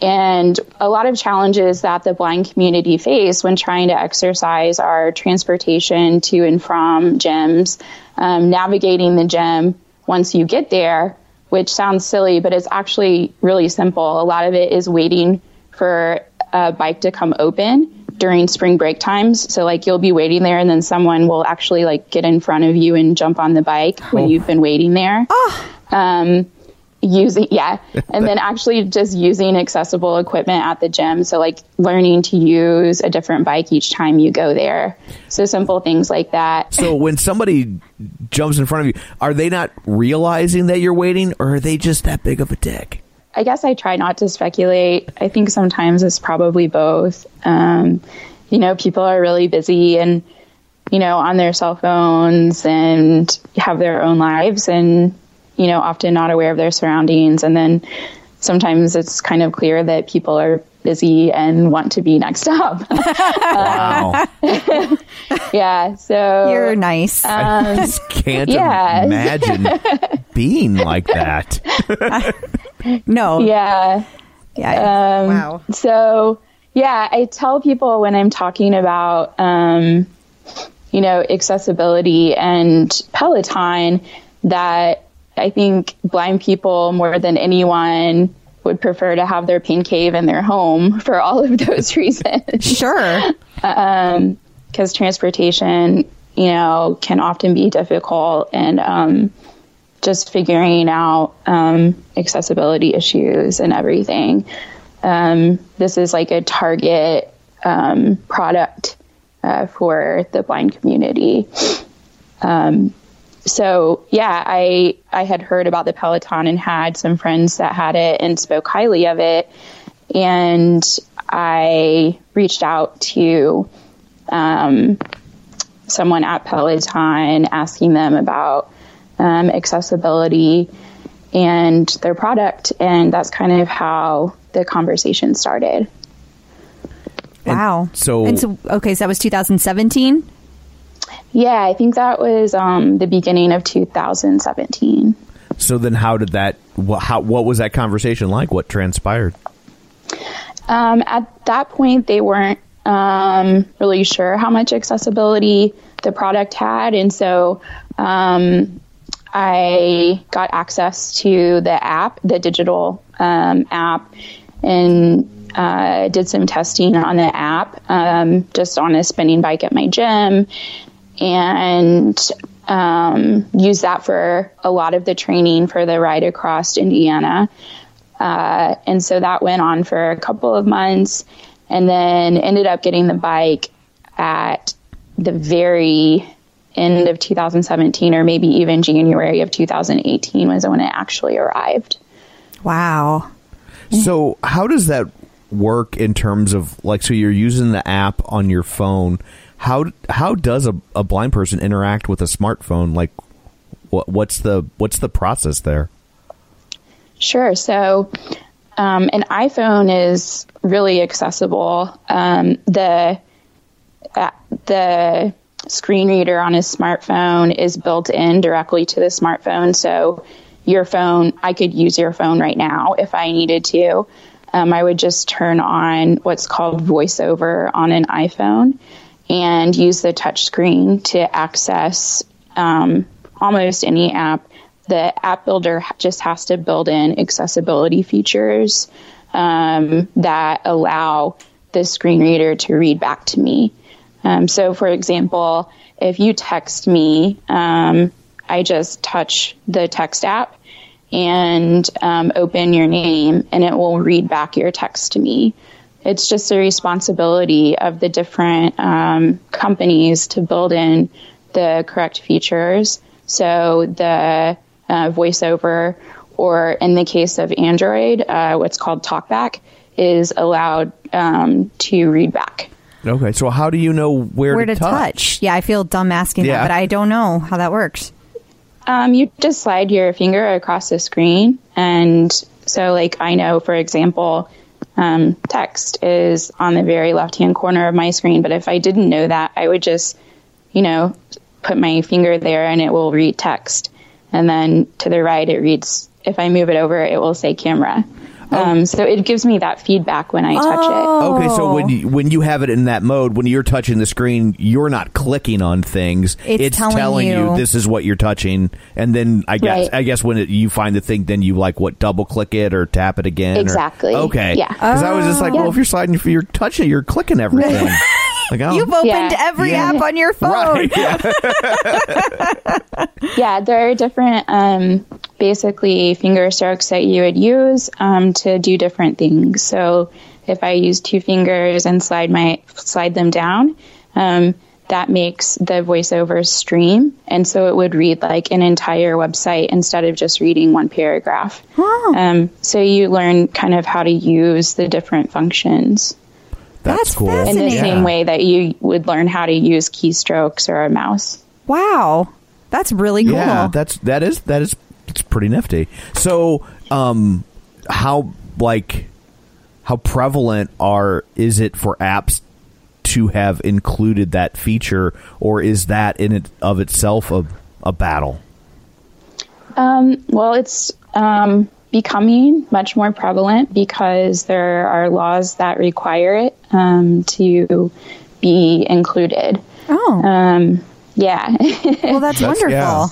and a lot of challenges that the blind community face when trying to exercise are transportation to and from gyms, um, navigating the gym once you get there, which sounds silly, but it's actually really simple. A lot of it is waiting for a bike to come open during spring break times. So like you'll be waiting there and then someone will actually like get in front of you and jump on the bike when you've been waiting there. Um, using yeah and then actually just using accessible equipment at the gym so like learning to use a different bike each time you go there so simple things like that So when somebody jumps in front of you, are they not realizing that you're waiting, or are they just that big of a dick? I guess I try not to speculate. I think sometimes it's probably both. Um, you know, people are really busy and, you know, on their cell phones and have their own lives and, you know, often not aware of their surroundings. And then sometimes it's kind of clear that people are busy and want to be next up. Wow. yeah. So You're nice. I just can't yeah. imagine being like that. No. yeah. Yeah. Um, wow. So, yeah, I tell people when I'm talking about, um, you know, accessibility and Peloton that I think blind people more than anyone would prefer to have their pain cave in their home for all of those reasons. Sure. Because transportation, you know, can often be difficult and um, just figuring out um, accessibility issues and everything. Um, this is like a target um, product uh, for the blind community. Um, so yeah, I I had heard about the Peloton and had some friends that had it and spoke highly of it, and I reached out to um, someone at Peloton asking them about um, accessibility and their product, and that's kind of how the conversation started. Wow. so- and so okay, so that was 2017. Yeah, I think that was um, the beginning of 2017. So then, how did that? What, how, what was that conversation like? What transpired? Um, at that point, they weren't um, really sure how much accessibility the product had, and so um, I got access to the app, the digital um, app, and uh, did some testing on the app, um, just on a spinning bike at my gym, and um, used that for a lot of the training for the ride across Indiana. Uh, and so that went on for a couple of months and then ended up getting the bike at the very end of 2017 or maybe even January of 2018 was when it actually arrived. Wow. So how does that work in terms of like? So you're using the app on your phone. How how does a, a blind person interact with a smartphone? Like, what what's the what's the process there? Sure. So, um, an iPhone is really accessible. Um, the uh, the screen reader on a smartphone is built in directly to the smartphone. So, your phone, I could use your phone right now if I needed to. Um, I would just turn on what's called VoiceOver on an iPhone and use the touch screen to access um, almost any app the app builder just has to build in accessibility features um, that allow the screen reader to read back to me. Um, so, for example, if you text me, um, I just touch the text app and um, open your name, and it will read back your text to me. It's just the responsibility of the different um, companies to build in the correct features. So the uh, voiceover, or in the case of Android, uh, what's called TalkBack, is allowed um, to read back. Okay, so how do you know where, Where to touch? Yeah, I feel dumb asking Yeah. that, but I don't know how that works. Um, you just slide your finger across the screen, and so like I know, for example, um, text is on the very left-hand corner of my screen. But if I didn't know that, I would just, you know, put my finger there, and it will read text. And then to the right, it reads. If I move it over, it will say camera. Um, so it gives me that feedback when I touch it. Okay, so when you, when you have it in that mode, when you're touching the screen, you're not clicking on things. It's telling you- this is what you're touching, and then I guess Right. I guess when it, you find the thing, then you like what double click it or tap it again. or- Exactly. okay. Yeah. Because I was just like, Yeah. well, if you're sliding, if you're touching it, you're clicking everything. like, oh, You've opened Yeah. every Yeah. app on your phone. right. Yeah. Yeah, there are different, um, basically finger strokes that you would use um, to do different things. So if I use two fingers and slide my slide them down, um, that makes the voiceover stream, and so it would read like an entire website instead of just reading one paragraph. Um, so you learn kind of how to use the different functions That's, That's cool. in the Fascinating. same way that you would learn how to use keystrokes or a mouse. Wow. That's really cool. Yeah, that's that is that is it's pretty nifty. So, um, how like how prevalent are is it for apps to have included that feature, or is that in it of itself a a battle? Um, well, it's um, becoming much more prevalent because there are laws that require it um, to be included. Oh, Um, yeah. well, that's, wonderful. yeah.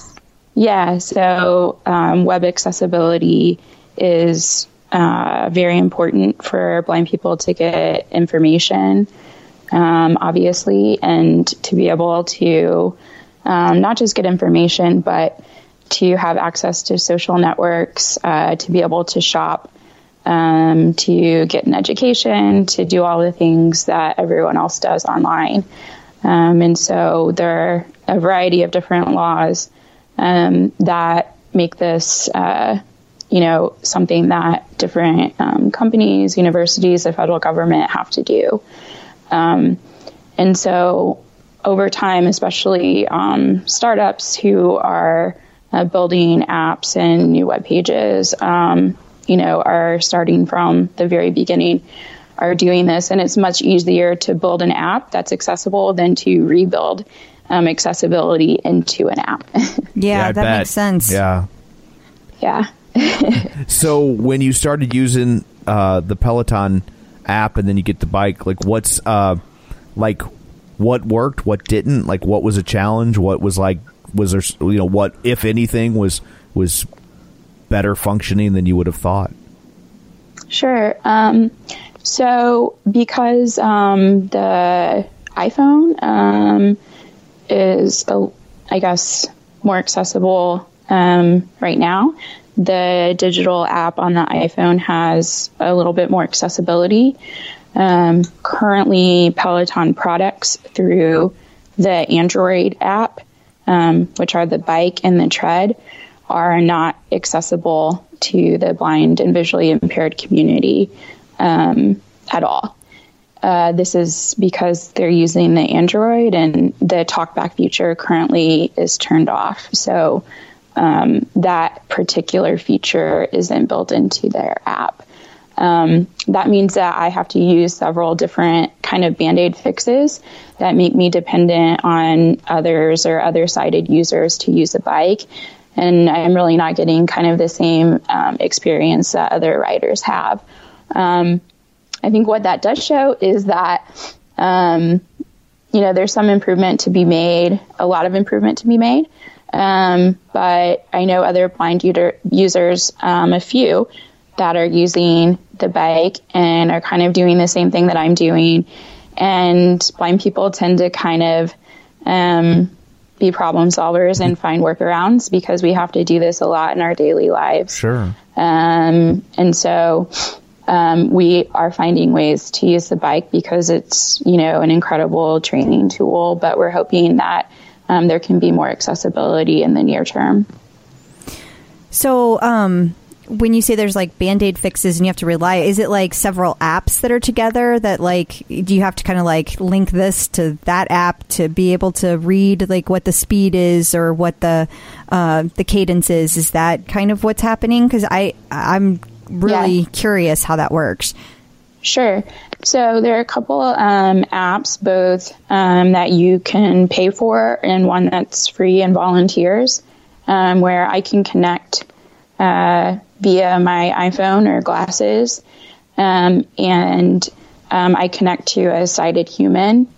Yeah, so um, web accessibility is uh, very important for blind people to get information, um, obviously, and to be able to um, not just get information, but to have access to social networks, uh, to be able to shop, um, to get an education, to do all the things that everyone else does online. Um, and so there are a variety of different laws um, that make this, uh, you know, something that different um, companies, universities, the federal government have to do. Um, and so over time, especially um, startups who are uh, building apps and new web pages, um, you know, are starting from the very beginning, are doing this. And it's much easier to build an app that's accessible than to rebuild um, accessibility into an app. Yeah, I that bet. makes sense. Yeah. yeah. So when you started using uh, the Peloton app and then you get the bike, like what's uh, like what worked, what didn't, like what was a challenge, what was like was there you know what if anything was was better functioning than you would have thought. Sure. Um, so, because um, the iPhone um, is, I guess, more accessible um, right now, the digital app on the iPhone has a little bit more accessibility. Um, currently, Peloton products through the Android app, um, which are the bike and the tread, are not accessible to the blind and visually impaired community um, at all. Uh, this is because they're using the Android and the talkback feature currently is turned off. So um, that particular feature isn't built into their app. Um, that means that I have to use several different kind of band-aid fixes that make me dependent on others or other sighted users to use a bike. And I'm really not getting kind of the same um, experience that other riders have. Um, I think what that does show is that, um, you know, there's some improvement to be made, a lot of improvement to be made. Um, but I know other blind user, users, um, a few that are using the bike and are kind of doing the same thing that I'm doing. And blind people tend to kind of um, be problem solvers and find workarounds because we have to do this a lot in our daily lives. Sure. Um, and so um, we are finding ways to use the bike because it's, you know, an incredible training tool, but we're hoping that um, there can be more accessibility in the near term. So, um, when you say there's like band aid fixes and you have to rely, is it like several apps that are together that like, do you have to kind of like link this to that app to be able to read like what the speed is or what the, uh, the cadence is? Is that kind of what's happening? Cause I, I'm really Yeah. curious how that works. Sure. So there are a couple um, apps, both um, that you can pay for and one that's free and volunteers, um, where I can connect uh, via my iPhone or glasses, um, and um, I connect to a sighted human.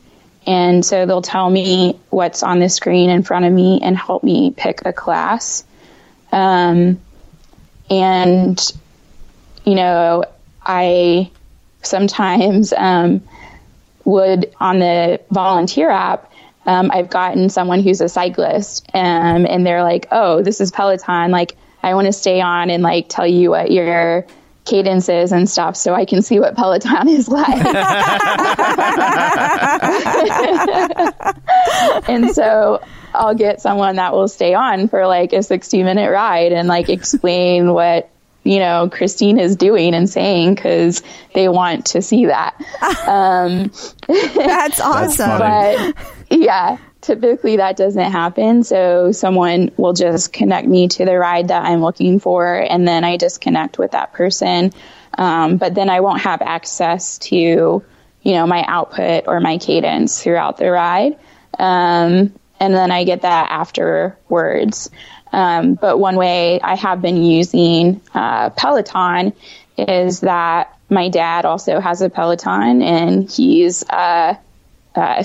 And so they'll tell me what's on the screen in front of me and help me pick a class. Um, and you know, I sometimes um, would on the volunteer app. Um, I've gotten someone who's a cyclist, um, and they're like, "Oh, this is Peloton. Like, I want to stay on and like tell you what your cadence is and stuff, so I can see what Peloton is like." and so I'll get someone that will stay on for like a 60 minute ride and like explain what you know Christine is doing and saying because they want to see that. Um, That's awesome. funny. but yeah, typically that doesn't happen. So someone will just connect me to the ride that I'm looking for, and then I just connect with that person. Um, but then I won't have access to, you know, my output or my cadence throughout the ride. Um, and then I get that afterwards. Um, but one way I have been using uh, Peloton is that my dad also has a Peloton and he's uh, a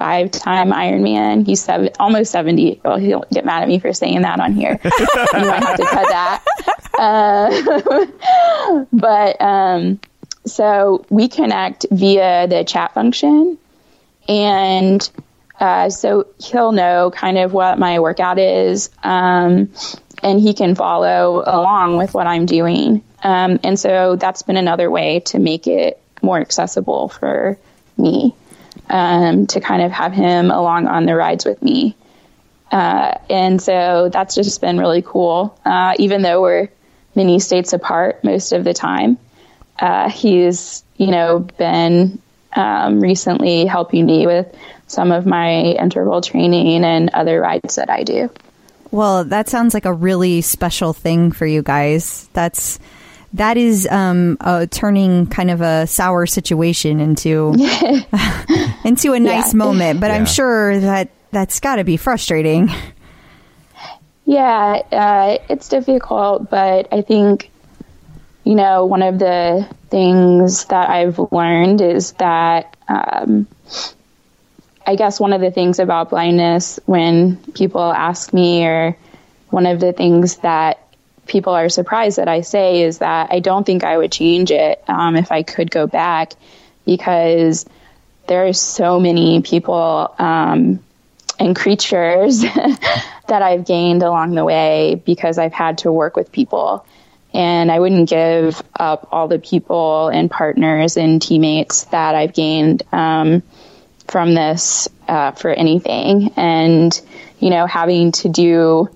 five time Ironman. He's seven, almost 70. Well, he'll get mad at me for saying that on here. you might have to cut that. Uh, but um, so we connect via the chat function. And uh, so he'll know kind of what my workout is. Um, and he can follow along with what I'm doing. Um, and so that's been another way to make it more accessible for me um, to kind of have him along on the rides with me. Uh, and so that's just been really cool. Uh, even though we're many states apart most of the time, uh, he's, you know, been um, recently helping me with some of my interval training and other rides that I do. Well, that sounds like a really special thing for you guys. That's that is um, uh, turning kind of a sour situation into into a nice Yeah. moment. But I'm sure that that's got to be frustrating. Yeah, uh, it's difficult, but I think, you know, one of the things that I've learned is that um, I guess one of the things about blindness when people ask me, or one of the things that people are surprised that I say is that I don't think I would change it um, if I could go back because there are so many people um, and creatures that I've gained along the way because I've had to work with people. And I wouldn't give up all the people and partners and teammates that I've gained um, from this uh, for anything. And, you know, having to do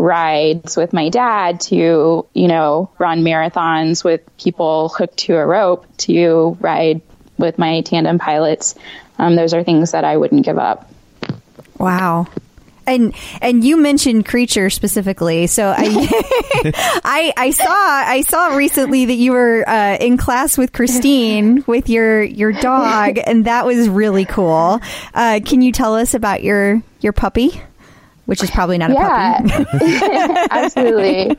rides with my dad to, you know, run marathons with people hooked to a rope to ride with my tandem pilots. Um, those are things that I wouldn't give up. Wow. And and you mentioned creature specifically, so I I, I saw I saw recently that you were uh, in class with Christine with your your dog, and that was really cool. Uh, can you tell us about your your puppy, which is probably not a puppy? Yeah, absolutely.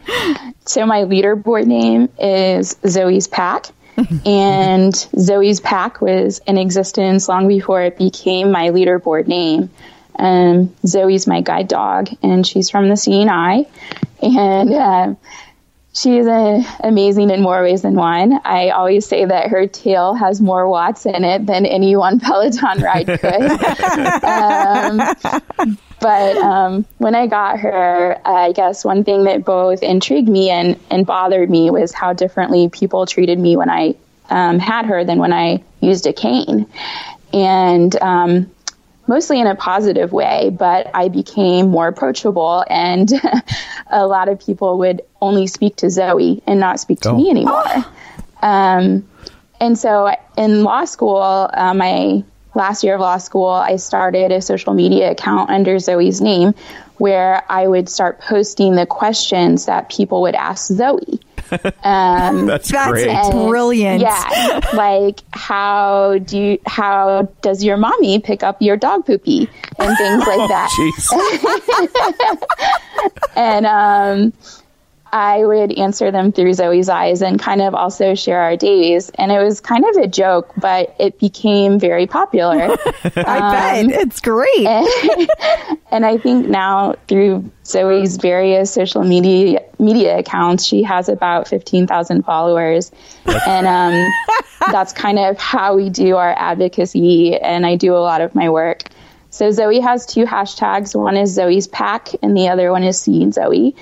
So my leaderboard name is Zoe's Pack. and Zoe's Pack was in existence long before it became my leaderboard name. Um, Zoe's my guide dog, and she's from the Eye. And um, she is uh, amazing in more ways than one. I always say that her tail has more watts in it than any one Peloton ride could. um, but um, when I got her, I guess one thing that both intrigued me and, and bothered me was how differently people treated me when I um, had her than when I used a cane. And um, mostly in a positive way, but I became more approachable, and a lot of people would only speak to Zoe and not speak to Oh. me anymore. Um, and so in law school, uh, my last year of law school, I started a social media account under Zoe's name where I would start posting the questions that people would ask Zoe. Um, That's, That's great. and- brilliant. Yeah, like how do you, how does your mommy pick up your dog poopy and things like that. And um, I would answer them through Zoe's eyes and kind of also share our days. And it was kind of a joke, but it became very popular. I bet it's great. and I think now through Zoe's various social media media accounts, she has about fifteen thousand followers, and um, that's kind of how we do our advocacy. And I do a lot of my work. So Zoe has two hashtags. One is Zoe's Pack, and the other one is Seeing Zoe.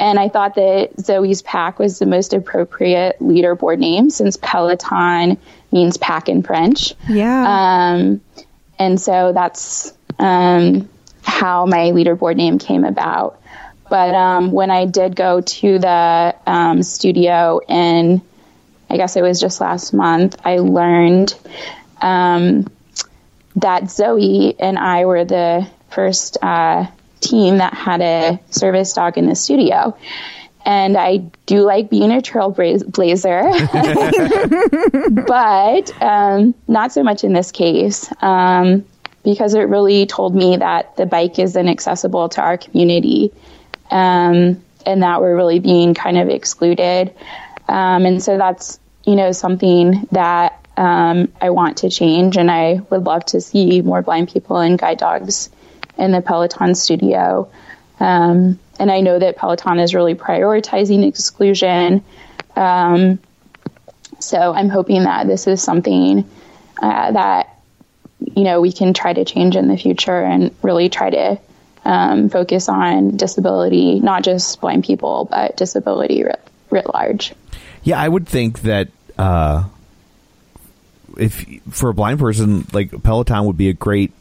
And I thought that Zoe's Pack was the most appropriate leaderboard name since Peloton means pack in French. yeah. Um, and so that's um, how my leaderboard name came about. But um, when I did go to the um, studio in, I guess it was just last month, I learned um, that Zoe and I were the first uh, team that had a service dog in the studio. and I do like being a trailblazer, but um, not so much in this case um, because it really told me that the bike isn't accessible to our community um, and that we're really being kind of excluded. Um, and so that's, you know, something that um, I want to change, and I would love to see more blind people and guide dogs in the Peloton studio. Um, and I know that Peloton is really prioritizing exclusion. Um, so I'm hoping that this is something uh, that you know we can try to change in the future and really try to um, focus on disability, not just blind people, but disability writ, writ large. Yeah, I would think that uh, if for a blind person, like Peloton would be a great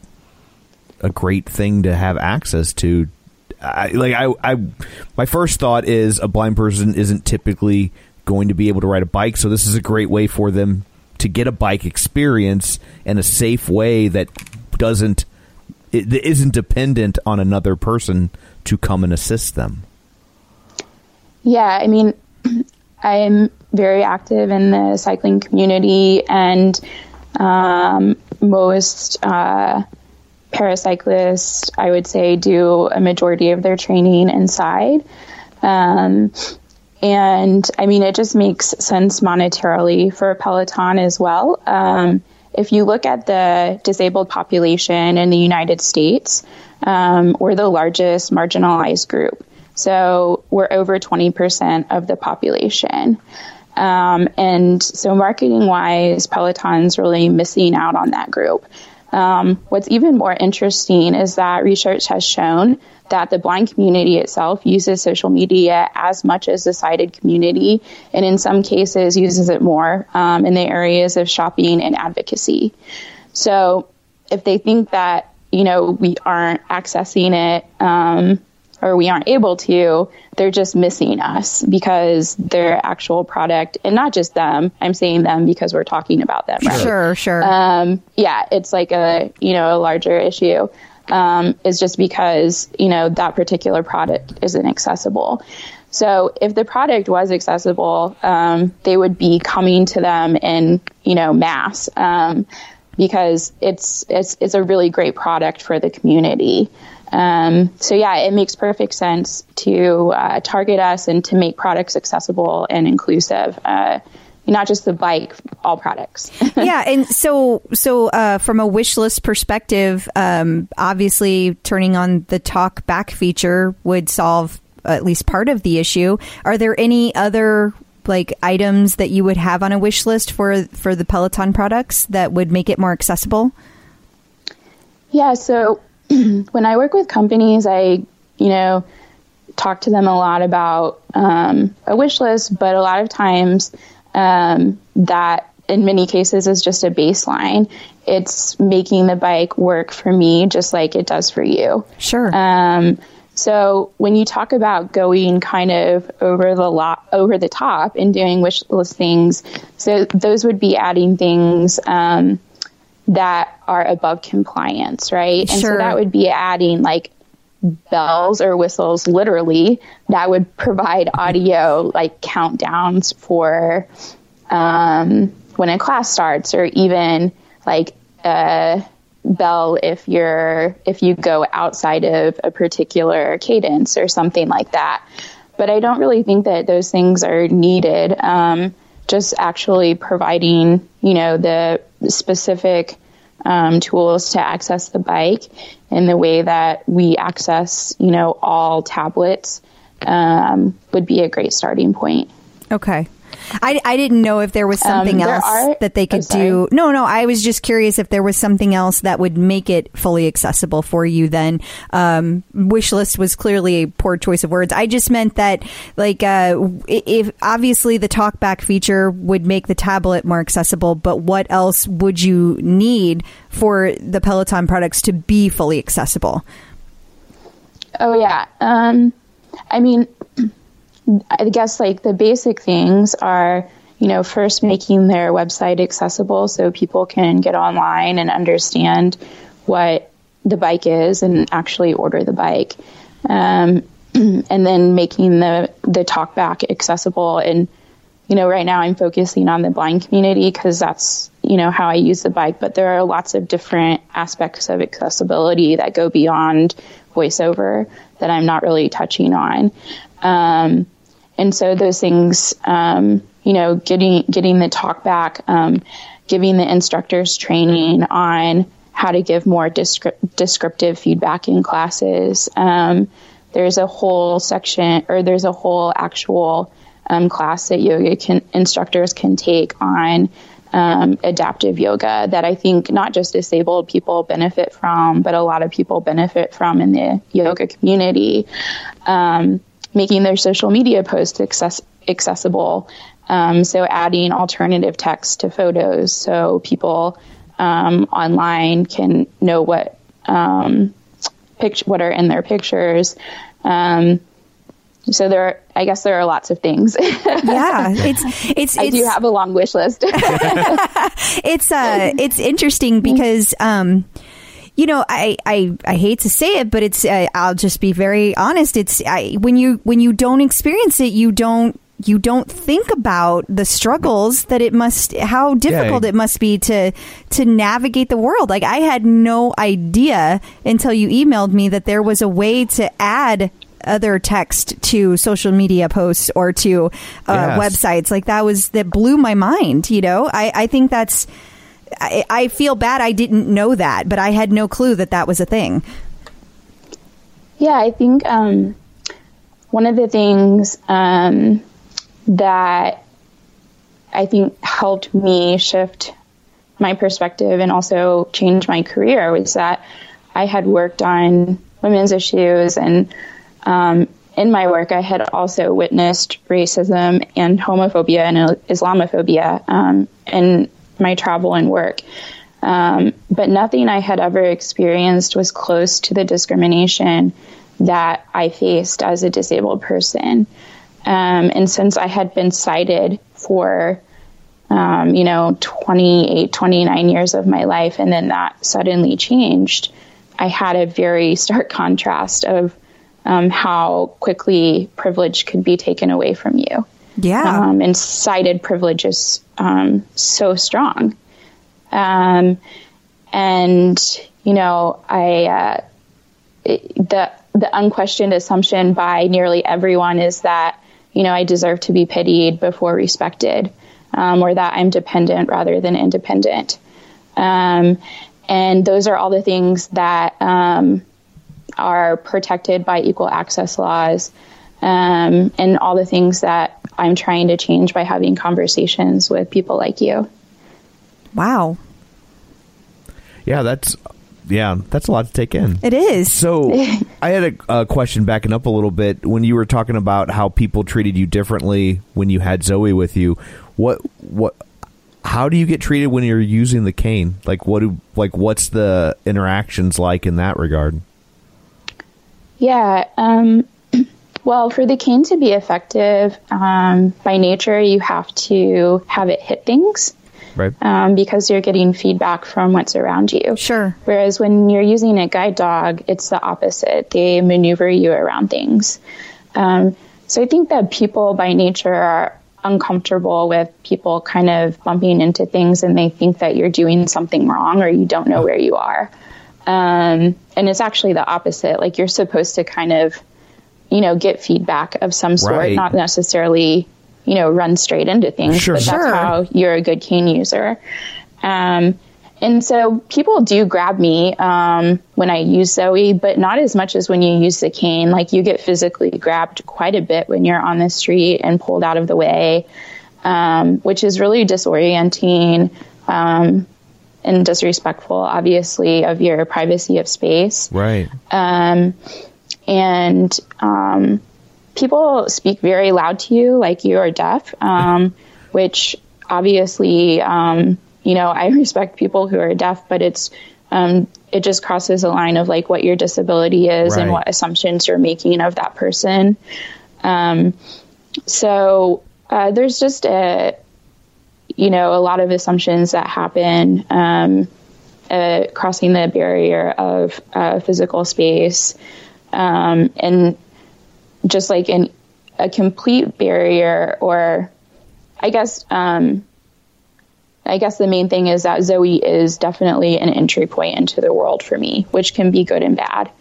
a great thing to have access to. I, like I, I, my first thought is a blind person isn't typically going to be able to ride a bike, so this is a great way for them to get a bike experience in a safe way that doesn't it isn't dependent on another person to come and assist them. Yeah, I mean, I'm very active in the cycling community, and um, most uh, paracyclists, I would say, do a majority of their training inside. Um, and I mean, it just makes sense monetarily for Peloton as well. Um, if you look at the disabled population in the United States, um, we're the largest marginalized group. So we're over 20% of the population. Um, and so marketing wise, Peloton's really missing out on that group. Um, what's even more interesting is that research has shown that the blind community itself uses social media as much as the sighted community, and in some cases uses it more um, in the areas of shopping and advocacy. So if they think that you know we aren't accessing it um, or we aren't able to, they're just missing us because their actual product, and not just them, I'm saying them because we're talking about them, right? Sure, sure. Um, yeah, it's like a, you know, a larger issue. Um, is just because, you know, that particular product isn't accessible. So if the product was accessible, um, they would be coming to them in, you know, mass, um, because it's, it's, it's a really great product for the community. Um, so yeah, it makes perfect sense to uh, target us and to make products accessible and inclusive. Uh, not just the bike, all products. yeah, and so so uh, from a wish list perspective, um, obviously turning on the talk back feature would solve at least part of the issue. Are there any other like items that you would have on a wish list for for the Peloton products that would make it more accessible? Yeah, so when I work with companies, I, you know, talk to them a lot about um, a wish list, but a lot of times um, that in many cases is just a baseline. It's making the bike work for me just like it does for you. Sure. Um, so when you talk about going kind of over the lot, over the top and doing wish list things, so those would be adding things um, that are above compliance, right? And Sure. so that would be adding like bells or whistles literally that would provide audio like countdowns for um, when a class starts or even like a bell if you're if you go outside of a particular cadence or something like that but i don't really think that those things are needed um, just actually providing you know the specific um, tools to access the bike in the way that we access, you know, all tablets um, would be a great starting point. Okay. I, I didn't know if there was something Um, there else are- that they could do. No, no, I was just curious if there was something else that would make it fully accessible for you then. Um, wish list was clearly a poor choice of words. I just meant that, like, uh, if obviously the talkback feature would make the tablet more accessible, but what else would you need for the Peloton products to be fully accessible? Oh yeah. Um, I mean, I guess like the basic things are, you know, first making their website accessible so people can get online and understand what the bike is and actually order the bike. Um, and then making the the talk back accessible. And you know right now i'm focusing on the blind community because that's you know how i use the bike. But there are lots of different aspects of accessibility that go beyond voiceover that i'm not really touching on. Um, and so those things um, you know getting getting the talk back um, giving the instructors training on how to give more descri- descriptive feedback in classes um, there's a whole section or there's a whole actual um, class that yoga can, instructors can take on um, adaptive yoga that I think not just disabled people benefit from, but a lot of people benefit from in the yoga community. Um, making their social media posts access- accessible. Um, so adding alternative text to photos so people um, online can know what um, pict- what are in their pictures. Um, so there, are, I guess there are lots of things. Yeah, it's it's. I do have a long wish list. it's uh it's interesting because um you know I, I i hate to say it but it's uh, i'll just be very honest. It's I, when you when you don't experience it you don't you don't think about the struggles that it must how difficult it must be to to navigate the world. Like i had no idea until you emailed me that there was a way to add other text to social media posts or to uh, Yes. websites. Like that was that blew my mind you know? I i think that's I, I feel bad I didn't know that, but I had no clue that that was a thing. Yeah, I think um, one of the things um, that I think helped me shift my perspective and also change my career was that I had worked on women's issues and um, in my work I had also witnessed racism and homophobia and Islamophobia um, in my travel and work. Um, but nothing I had ever experienced was close to the discrimination that I faced as a disabled person. Um, and since I had been sighted for, um, you know, 28, 29 years of my life, and then that suddenly changed, I had a very stark contrast of um, how quickly privilege could be taken away from you Yeah. um, and sighted privilege is um, so strong. Um, and you know, I uh, the the unquestioned assumption by nearly everyone is that you know I deserve to be pitied before respected, um, or that I'm dependent rather than independent. Um, and those are all the things that um, are protected by equal access laws and all the things that I'm trying to change by having conversations with people like you. wow. Yeah, that's yeah, that's a lot to take in. It is. So I had a, a question backing up a little bit when you were talking about how people treated you differently when you had Zoe with you. What what? How do you get treated when you're using the cane? Like what? Do, like what's the interactions like in that regard? Yeah. Um, well, for the cane to be effective, um, by nature, you have to have it hit things Right. um, because you're getting feedback from what's around you. Sure. Whereas when you're using a guide dog, it's the opposite. They maneuver you around things. Um, so I think that people by nature are uncomfortable with people kind of bumping into things and they think that you're doing something wrong or you don't know where you are. Um, and it's actually the opposite. Like you're supposed to kind of, you know, get feedback of some sort, Right. not necessarily, you know, run straight into things, Sure. but that's Sure. how you're a good cane user. Um, and so people do grab me um, when I use Zoe, but not as much as when you use the cane. Like you get physically grabbed quite a bit when you're on the street and pulled out of the way, um, which is really disorienting um, and disrespectful, obviously, of your privacy of space. Right. Um, and um, people speak very loud to you, like you are deaf, um, which obviously, um, you know, I respect people who are deaf, but it's um, it just crosses a line of like what your disability is and what assumptions you're making of that person. Um, so uh, there's just a you know a lot of assumptions that happen um, uh, crossing the barrier of uh, physical space um, and just like an a complete barrier, or I guess um, I guess the main thing is that Zoe is definitely an entry point into the world for me, which can be good and bad.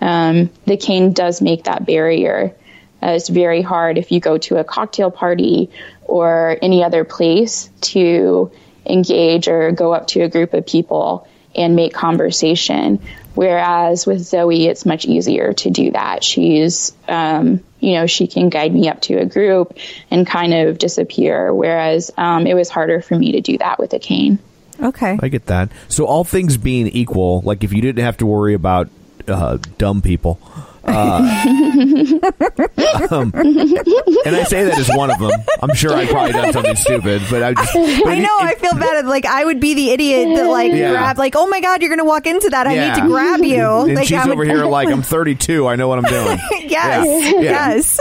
Um, the cane does make that barrier. Uh, it's very hard if you go to a cocktail party or any other place to engage or go up to a group of people and make conversation. Whereas with Zoe, it's much easier to do that. She's, um, you know, she can guide me up to a group and kind of disappear. Whereas um, it was harder for me to do that with a cane. Okay. I get that. So all things being equal, like if you didn't have to worry about uh, dumb people. Uh, um, and I say that as one of them. I'm sure I probably done something stupid, but I just. but I know. if- I feel bad. Like I would be the idiot that like Yeah. grab, like, oh my god, you're gonna walk into that. I yeah. need to grab you. And like she's I would- over here like I'm 32. I know what I'm doing. yes, Yeah. Yeah. yes.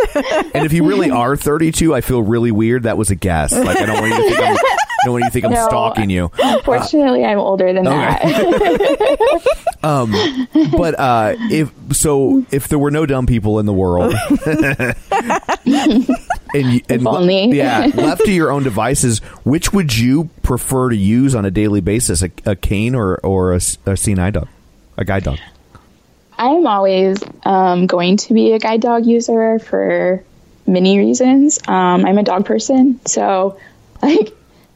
And if you really are 32, I feel really weird. That was a guess. Like I don't want you to think I'm, don't want you to think I'm No. stalking you. Unfortunately, I'm older than that. But uh, if so, if there were no dumb people in the world, and, you, and If only. yeah, left to your own devices, which would you prefer to use on a daily basis, a, a cane or or a, a Seeing Eye dog, a guide dog? I'm always um, going to be a guide dog user for many reasons. Um, I'm a dog person, so like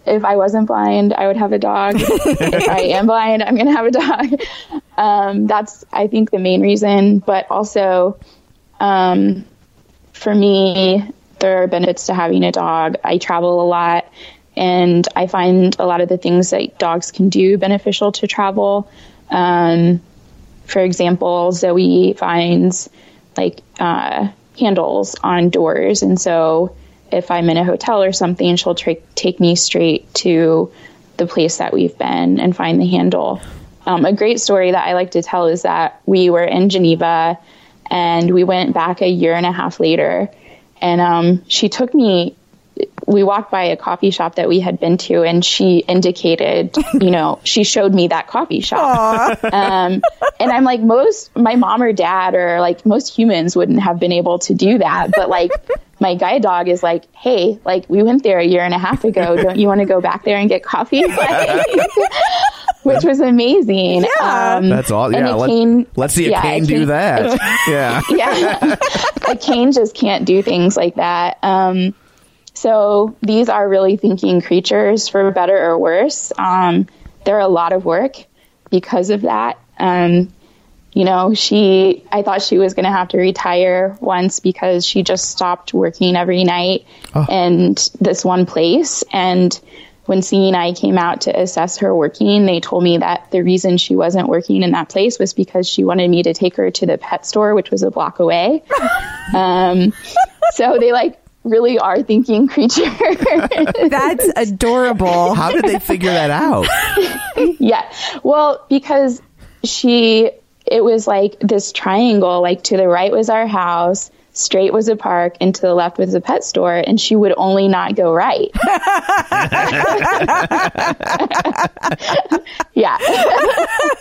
if I wasn't blind, I would have a dog. if I am blind, I'm going to have a dog. Um, that's I think the main reason, but also um, for me, there are benefits to having a dog. I travel a lot, and I find a lot of the things that dogs can do beneficial to travel. Um, for example, Zoe finds like uh, handles on doors, and so if I'm in a hotel or something, she'll tra- take me straight to the place that we've been and find the handle. Um, a great story that I like to tell is that we were in Geneva and we went back a year and a half later, and um, she took me we walked by a coffee shop that we had been to and she indicated you know she showed me that coffee shop. Um, and i'm like most my mom or dad or like most humans wouldn't have been able to do that but like my guide dog is like hey like we went there a year and a half ago don't you want to go back there and get coffee which was amazing um, That's all. Yeah, let, cane- let's see a yeah, cane a do cane- that. yeah. yeah. a cane just can't do things like that. Um, so these are really thinking creatures for better or worse. Um, they're a lot of work because of that. Um, you know, she, I thought she was going to have to retire once because she just stopped working every night and this one place. And when Seeing Eye came out to assess her working, they told me that the reason she wasn't working in that place was because she wanted me to take her to the pet store, which was a block away. um, so they like really are thinking creatures. That's adorable. How did they figure that out? yeah. Well, because she, it was like this triangle, like to the right was our house, straight was a park, and to the left was a pet store, and she would only not go right. yeah.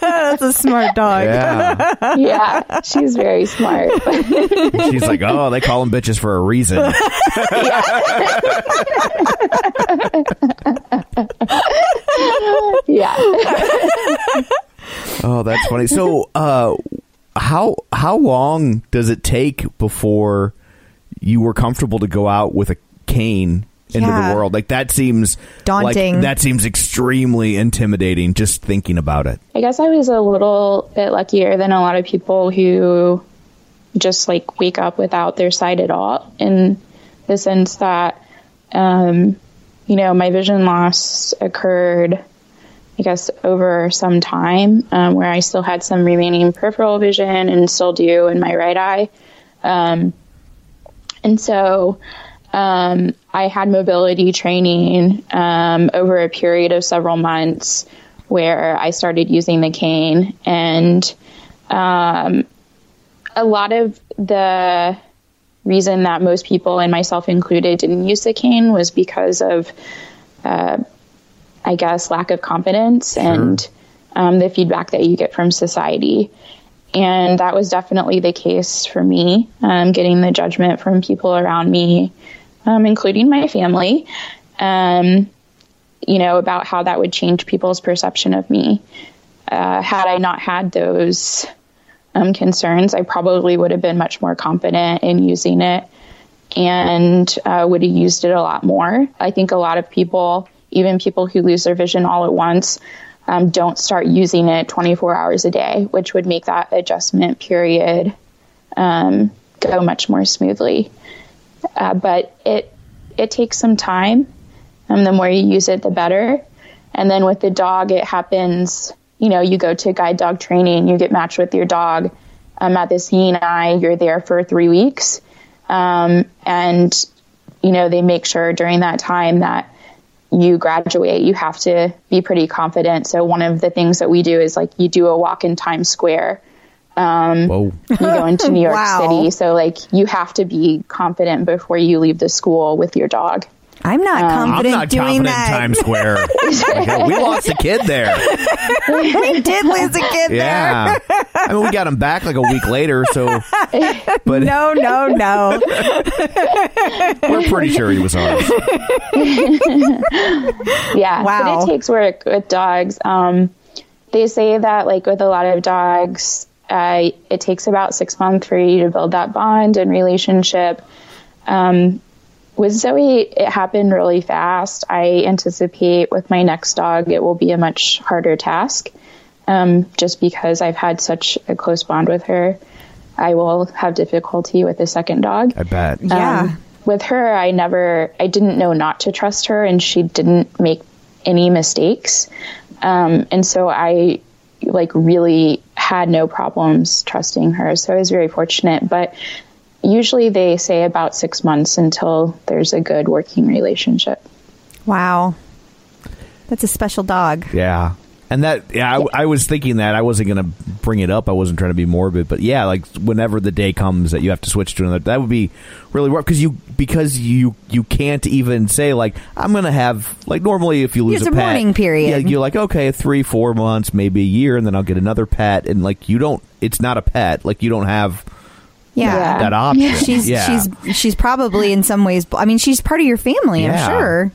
That's a smart dog. Yeah. Yeah. She's very smart. She's like, oh, they call them bitches for a reason. yeah. Oh, that's funny. So, uh, how how long does it take before you were comfortable to go out with a cane into Yeah. the world? Like that seems Daunting. Like, that seems extremely intimidating. Just thinking about it. I guess I was a little bit luckier than a lot of people who just like wake up without their sight at all in the sense that um, you know my vision loss occurred I guess over some time um, where I still had some remaining peripheral vision and still do in my right eye um, and so um, I had mobility training um, over a period of several months where I started using the cane. And um, a lot of the reason that most people, and myself included, didn't use the cane was because of, uh, I guess, lack of confidence and um, the feedback that you get from society. and that was definitely the case for me, um, getting the judgment from people around me, um, including my family, um, you know, about how that would change people's perception of me. Uh, had I not had those um, concerns, I probably would have been much more confident in using it and uh, would have used it a lot more. I think a lot of people, even people who lose their vision all at once, um, don't start using it 24 hours a day, which would make that adjustment period um, go much more smoothly. Uh, but it it takes some time. and the more you use it, the better. And then with the dog, it happens. You know, you go to guide dog training, you get matched with your dog. Um, at the Seeing Eye, you're there for three weeks, um, and you know they make sure during that time that you graduate, you have to be pretty confident. So one of the things that we do is like you do a walk in Times Square. Um, Whoa. you go into New York Wow. City. So like you have to be confident before you leave the school with your dog. I'm not I'm confident not doing confident that. in Times Square. Like, we lost a kid there. we did lose a kid Yeah. I mean, we got him back like a week later, so. But. No, no, no. we're pretty sure he was ours. Yeah, Wow. but it takes work with dogs. Um, they say that like with a lot of dogs, uh, it takes about six months for you to build that bond and relationship. Um, with Zoe, it happened really fast. I anticipate with my next dog, it will be a much harder task, um, just because I've had such a close bond with her. I will have difficulty with the second dog. I bet. Yeah. Um, with her, I never, I didn't know not to trust her, and she didn't make any mistakes. Um, and so I, like, really had no problems trusting her. So I was very fortunate. But usually they say about six months until there's a good working relationship. Wow. That's a special dog. Yeah. And that, yeah, I, I was thinking that I wasn't going to bring it up. I wasn't trying to be morbid, but yeah, like whenever the day comes that you have to switch to another, that would be really rough because you because you you can't even say like I'm going to have like normally if you lose There's a a pet, mourning period. yeah, you're like okay, three four months, maybe a year, and then I'll get another pet, and like you don't, it's not a pet, like you don't have Yeah. Yeah. that option. She's yeah. she's she's probably in some ways. I mean, she's part of your family. Yeah. I'm sure.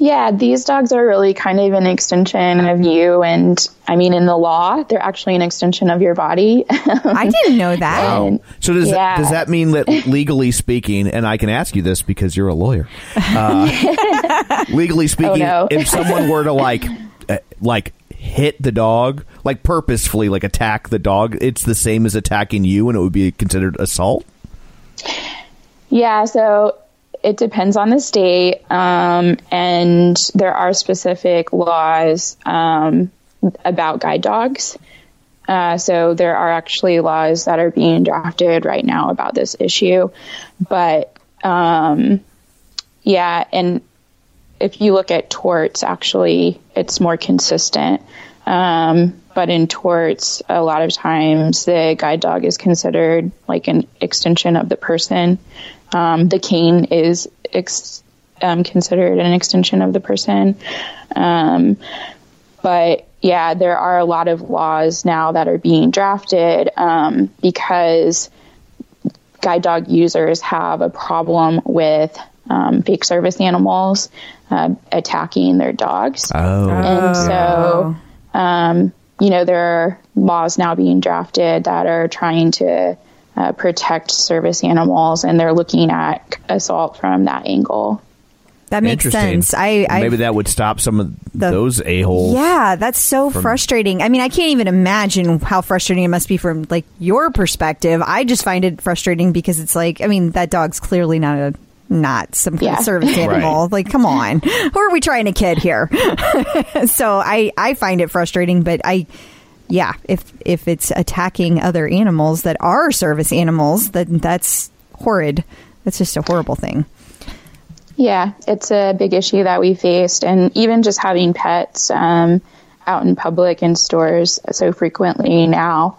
Yeah, these dogs are really kind of an extension of you. And I mean, in the law, they're actually an extension of your body. I didn't know that. And- So does Yeah. does that mean that legally speaking, and I can ask you this because you're a lawyer, uh, legally speaking, Oh, no. if someone were to like uh, like hit the dog, like purposefully, like attack the dog, it's the same as attacking you, and it would be considered assault. Yeah, so it depends on the state, um, and there are specific laws um, about guide dogs. Uh, so there are actually laws that are being drafted right now about this issue, but um, yeah, and if you look at torts, actually, it's more consistent. Um, but in torts, a lot of times the guide dog is considered like an extension of the person. Um, the cane is ex- um, considered an extension of the person. Um, but yeah, there are a lot of laws now that are being drafted um, because guide dog users have a problem with um, fake service animals uh, attacking their dogs. Oh, And so, um, you know, there are laws now being drafted that are trying to uh, protect service animals, and they're looking at assault from that angle. That makes sense. I, I maybe that would stop some of The- those a holes. Yeah, that's so frustrating. I mean, I can't even imagine how frustrating it must be from like your perspective. I just find it frustrating because it's like, I mean, that dog's clearly not a not some kind Yeah. of service animal. Like, come on, who are we trying to kid here? so I I find it frustrating, but I. Yeah, if if it's attacking other animals that are service animals, then that's horrid. That's just a horrible thing. Yeah, it's a big issue that we faced, and even just having pets um, out in public in stores so frequently now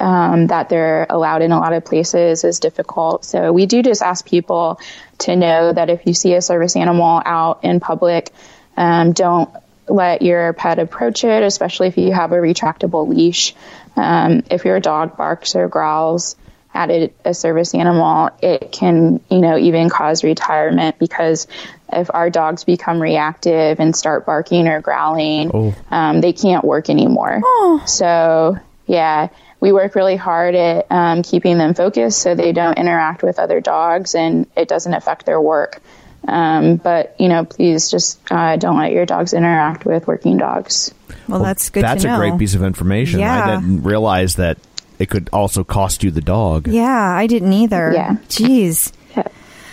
um, that they're allowed in a lot of places is difficult. So we do just ask people to know that if you see a service animal out in public, um, don't let your pet approach it, especially if you have a retractable leash. Um, if your dog barks or growls at a, a service animal, it can, you know, even cause retirement because if our dogs become reactive and start barking or growling, um, they can't work anymore. So, yeah, we work really hard at um, keeping them focused so they don't interact with other dogs and it doesn't affect their work. Um, but, you know, please just uh, don't let your dogs interact with working dogs. Well, that's good That's to know. a great piece of information. Yeah. I didn't realize that it could also cost you the dog. Yeah, I didn't either. Yeah. Jeez.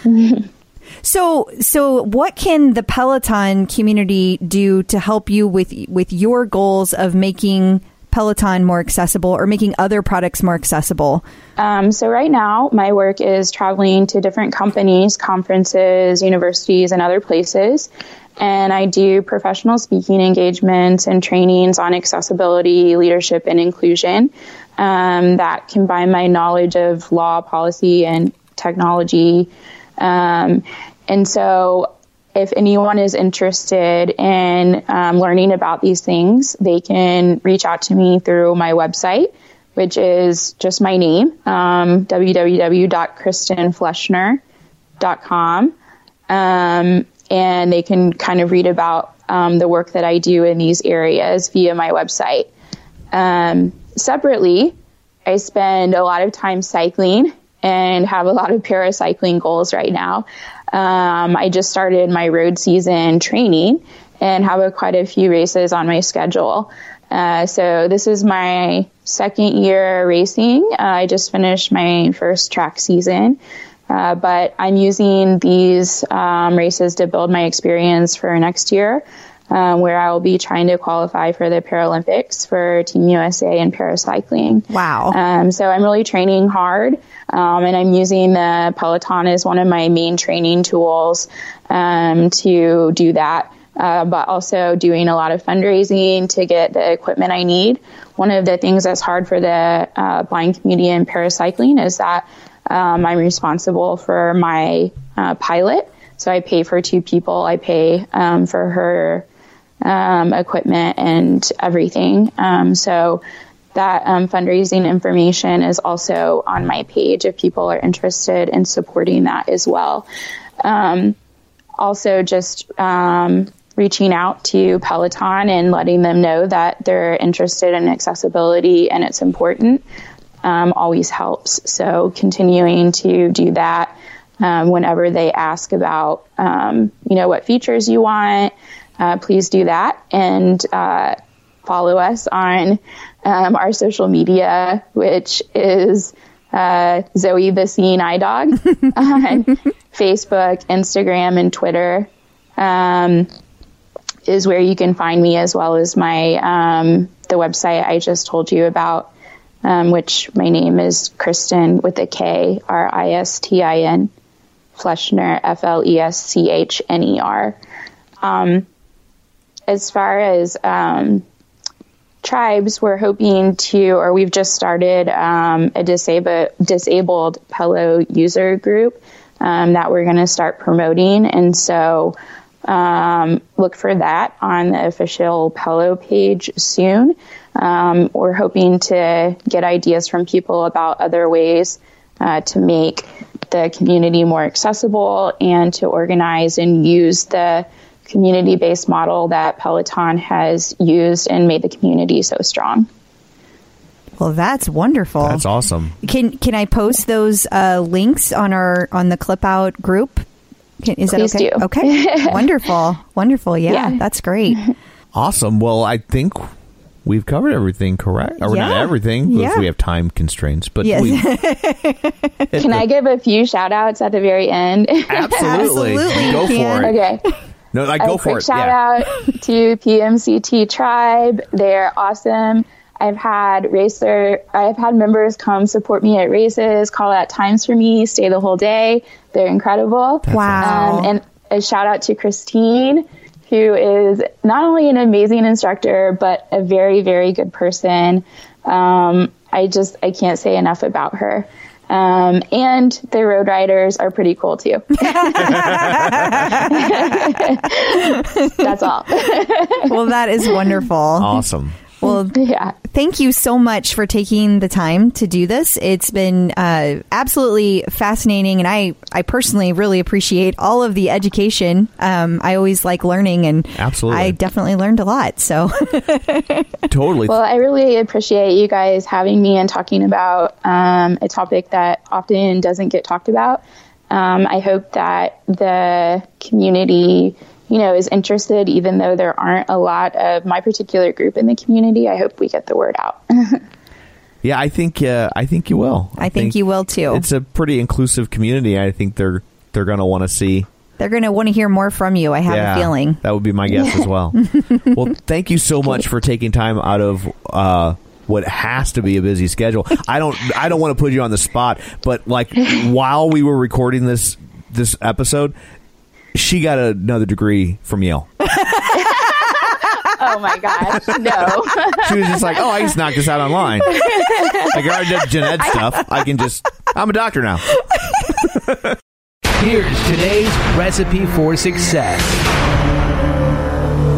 So, so what can the Peloton community do to help you with with your goals of making Peloton more accessible or making other products more accessible? Um, so right now, my work is traveling to different companies, conferences, universities, and other places. And I do professional speaking engagements and trainings on accessibility, leadership, and inclusion um, that combine my knowledge of law, policy, and technology. Um, and so if anyone is interested in um, learning about these things, they can reach out to me through my website, which is just my name, um, www.kristinfleschner.com. Um, and they can kind of read about um, the work that I do in these areas via my website. Um, separately, I spend a lot of time cycling and have a lot of paracycling goals right now. Um, I just started my road season training and have a, quite a few races on my schedule. Uh, so this is my second year racing. Uh, I just finished my first track season. Uh, but I'm using these um, races to build my experience for next year, um, where I will be trying to qualify for the Paralympics for Team USA and paracycling. Wow. Um, so I'm really training hard, um, and I'm using the Peloton as one of my main training tools um, to do that. Uh, but also doing a lot of fundraising to get the equipment I need. One of the things that's hard for the uh, blind community in paracycling is that um, I'm responsible for my uh, pilot. So I pay for two people. I pay um, for her um, equipment and everything. Um, so that um, fundraising information is also on my page if people are interested in supporting that as well. Um, also, just um, reaching out to Peloton and letting them know that they're interested in accessibility and it's important always helps. So continuing to do that um, whenever they ask about, um, you know, what features you want, uh, please do that and uh, follow us on um, our social media, which is uh, Zoe the Seeing Eye Dog on Facebook, Instagram, and Twitter. Um, is where you can find me as well as my um, the website I just told you about um, which my name is Kristin with a K, R I S T I N, Fleschner, F L E S C H N E R. Um, as far as um, tribes, we're hoping to, or we've just started um, a disabled Pello user group um, that we're going to start promoting, and so um, look for that on the official Pello page soon. Um, we're hoping to get ideas from people about other ways uh, to make the community more accessible and to organize and use the community based model that Peloton has used and made the community so strong. Well, that's wonderful. That's awesome. Can can I post those uh, links on our on the clip out group? Can, is Please that okay? do. Okay. wonderful. Wonderful. Yeah, Yeah. that's great. Awesome. Well, I think we've covered everything, correct? Or Yeah. not everything, because Yeah. we have time constraints. But Yes. we Can I give a few shout outs at the very end? absolutely, Absolutely, go for it. okay. No, like a go for quick it. shout yeah. out to PMCT Tribe. They're awesome. I've had racer, I've had members come support me at races, call out times for me, stay the whole day. They're incredible. Wow. Um, and a shout out to Christine, who is not only an amazing instructor, but a very, very good person. Um, I just, I can't say enough about her. Um, and the road riders are pretty cool too. That's all. Well, that is wonderful. Awesome. Well, yeah. thank you so much for taking the time to do this. It's been uh, absolutely fascinating, and I, I personally really appreciate all of the education. Um, I always like learning, and Absolutely. I definitely learned a lot. So, Totally. Well, I really appreciate you guys having me and talking about um, a topic that often doesn't get talked about. Um, I hope that the community, you know, is interested, even though there aren't a lot of my particular group in the community. I hope we get the word out. yeah, I think uh, I think you will. I think you will, too. It's a pretty inclusive community. I think they're they're going to want to see. they're going to want to hear more from you. I have yeah, a feeling. that would be my guess as well. well, thank you so much for taking time out of uh, what has to be a busy schedule. I don't I don't want to put you on the spot, but like while we were recording this this episode, she got another degree from Yale. oh my gosh, no. She was just like, "Oh, I just knocked this out online. Like I already did gen ed stuff. I can just. I'm a doctor now." Here's today's recipe for success.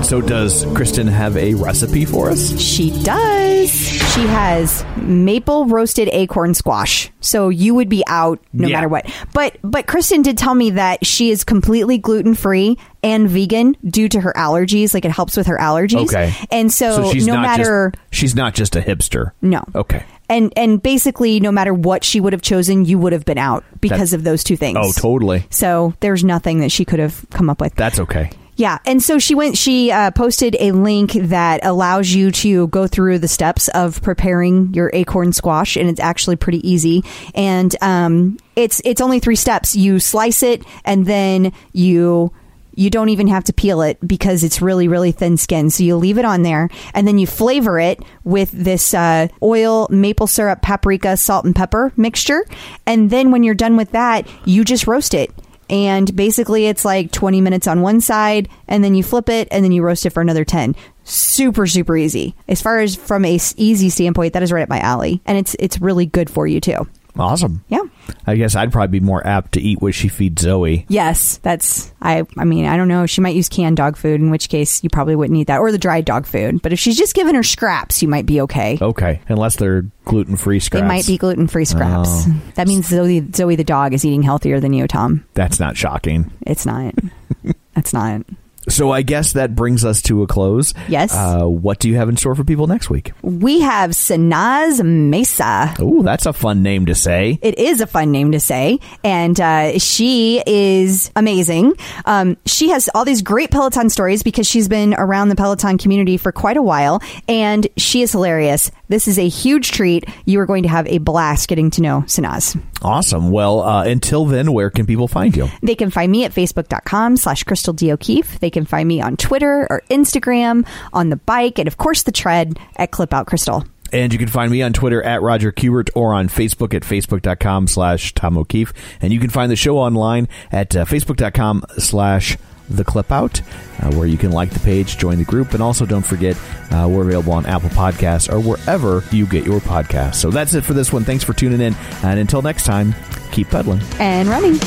So, does Kristin have a recipe for us? She does. She has maple roasted acorn squash. So you would be out no Yeah. matter what. But but Kristin did tell me that she is completely gluten free and vegan due to her allergies. Like it helps with her allergies. Okay. And so, she's no not matter just, she's not just a hipster. no. Okay. And and basically no matter what she would have chosen, you would have been out because of those two things. Oh, totally. So there's nothing that she could have come up with. That's okay. Yeah, and so she went. She uh, posted a link that allows you to go through the steps of preparing your acorn squash, and it's actually pretty easy. And um, it's it's only three steps. You slice it, and then you you don't even have to peel it because it's really really thin skin. So you leave it on there, and then you flavor it with this uh, oil, maple syrup, paprika, salt, and pepper mixture. And then when you're done with that, you just roast it and basically it's like 20 minutes on one side and then you flip it and then you roast it for another 10 super super easy. As far as from a easy standpoint that is right up my alley. And it's it's really good for you too Awesome. yeah I guess I'd probably be more apt to eat what she feeds Zoe. yes that's i i mean i don't know she might use canned dog food in which case you probably wouldn't eat that or the dried dog food but if she's just giving her scraps you might be okay Okay, unless they're gluten free scraps. they might be gluten-free scraps Oh. that means zoe zoe the dog is eating healthier than you tom That's not shocking. it's not it's not So I guess that brings us to a close. Yes. Uh, what do you have in store for people next week? we have sanaz mesa Oh, that's a fun name to say. It is a fun name to say, and uh, she is amazing. Um, she has all these great Peloton stories because she's been around the Peloton community for quite a while, and she is hilarious. This is a huge treat. You are going to have a blast getting to know Sanaz. Awesome. Well, uh, until then, where can people find you? They can find me at facebook.com slash Crystal D. O'Keefe. They can find me on Twitter or Instagram, on the bike, and of course the tread at Clip Out Crystal. And you can find me on Twitter at Roger Kubert or on Facebook at facebook.com slash Tom O'Keefe. And you can find the show online at uh, facebook.com slash the clip out uh, where you can like the page join the group and also don't forget uh, we're available on apple podcasts or wherever you get your podcasts. So that's it for this one. Thanks for tuning in and until next time keep pedaling And running.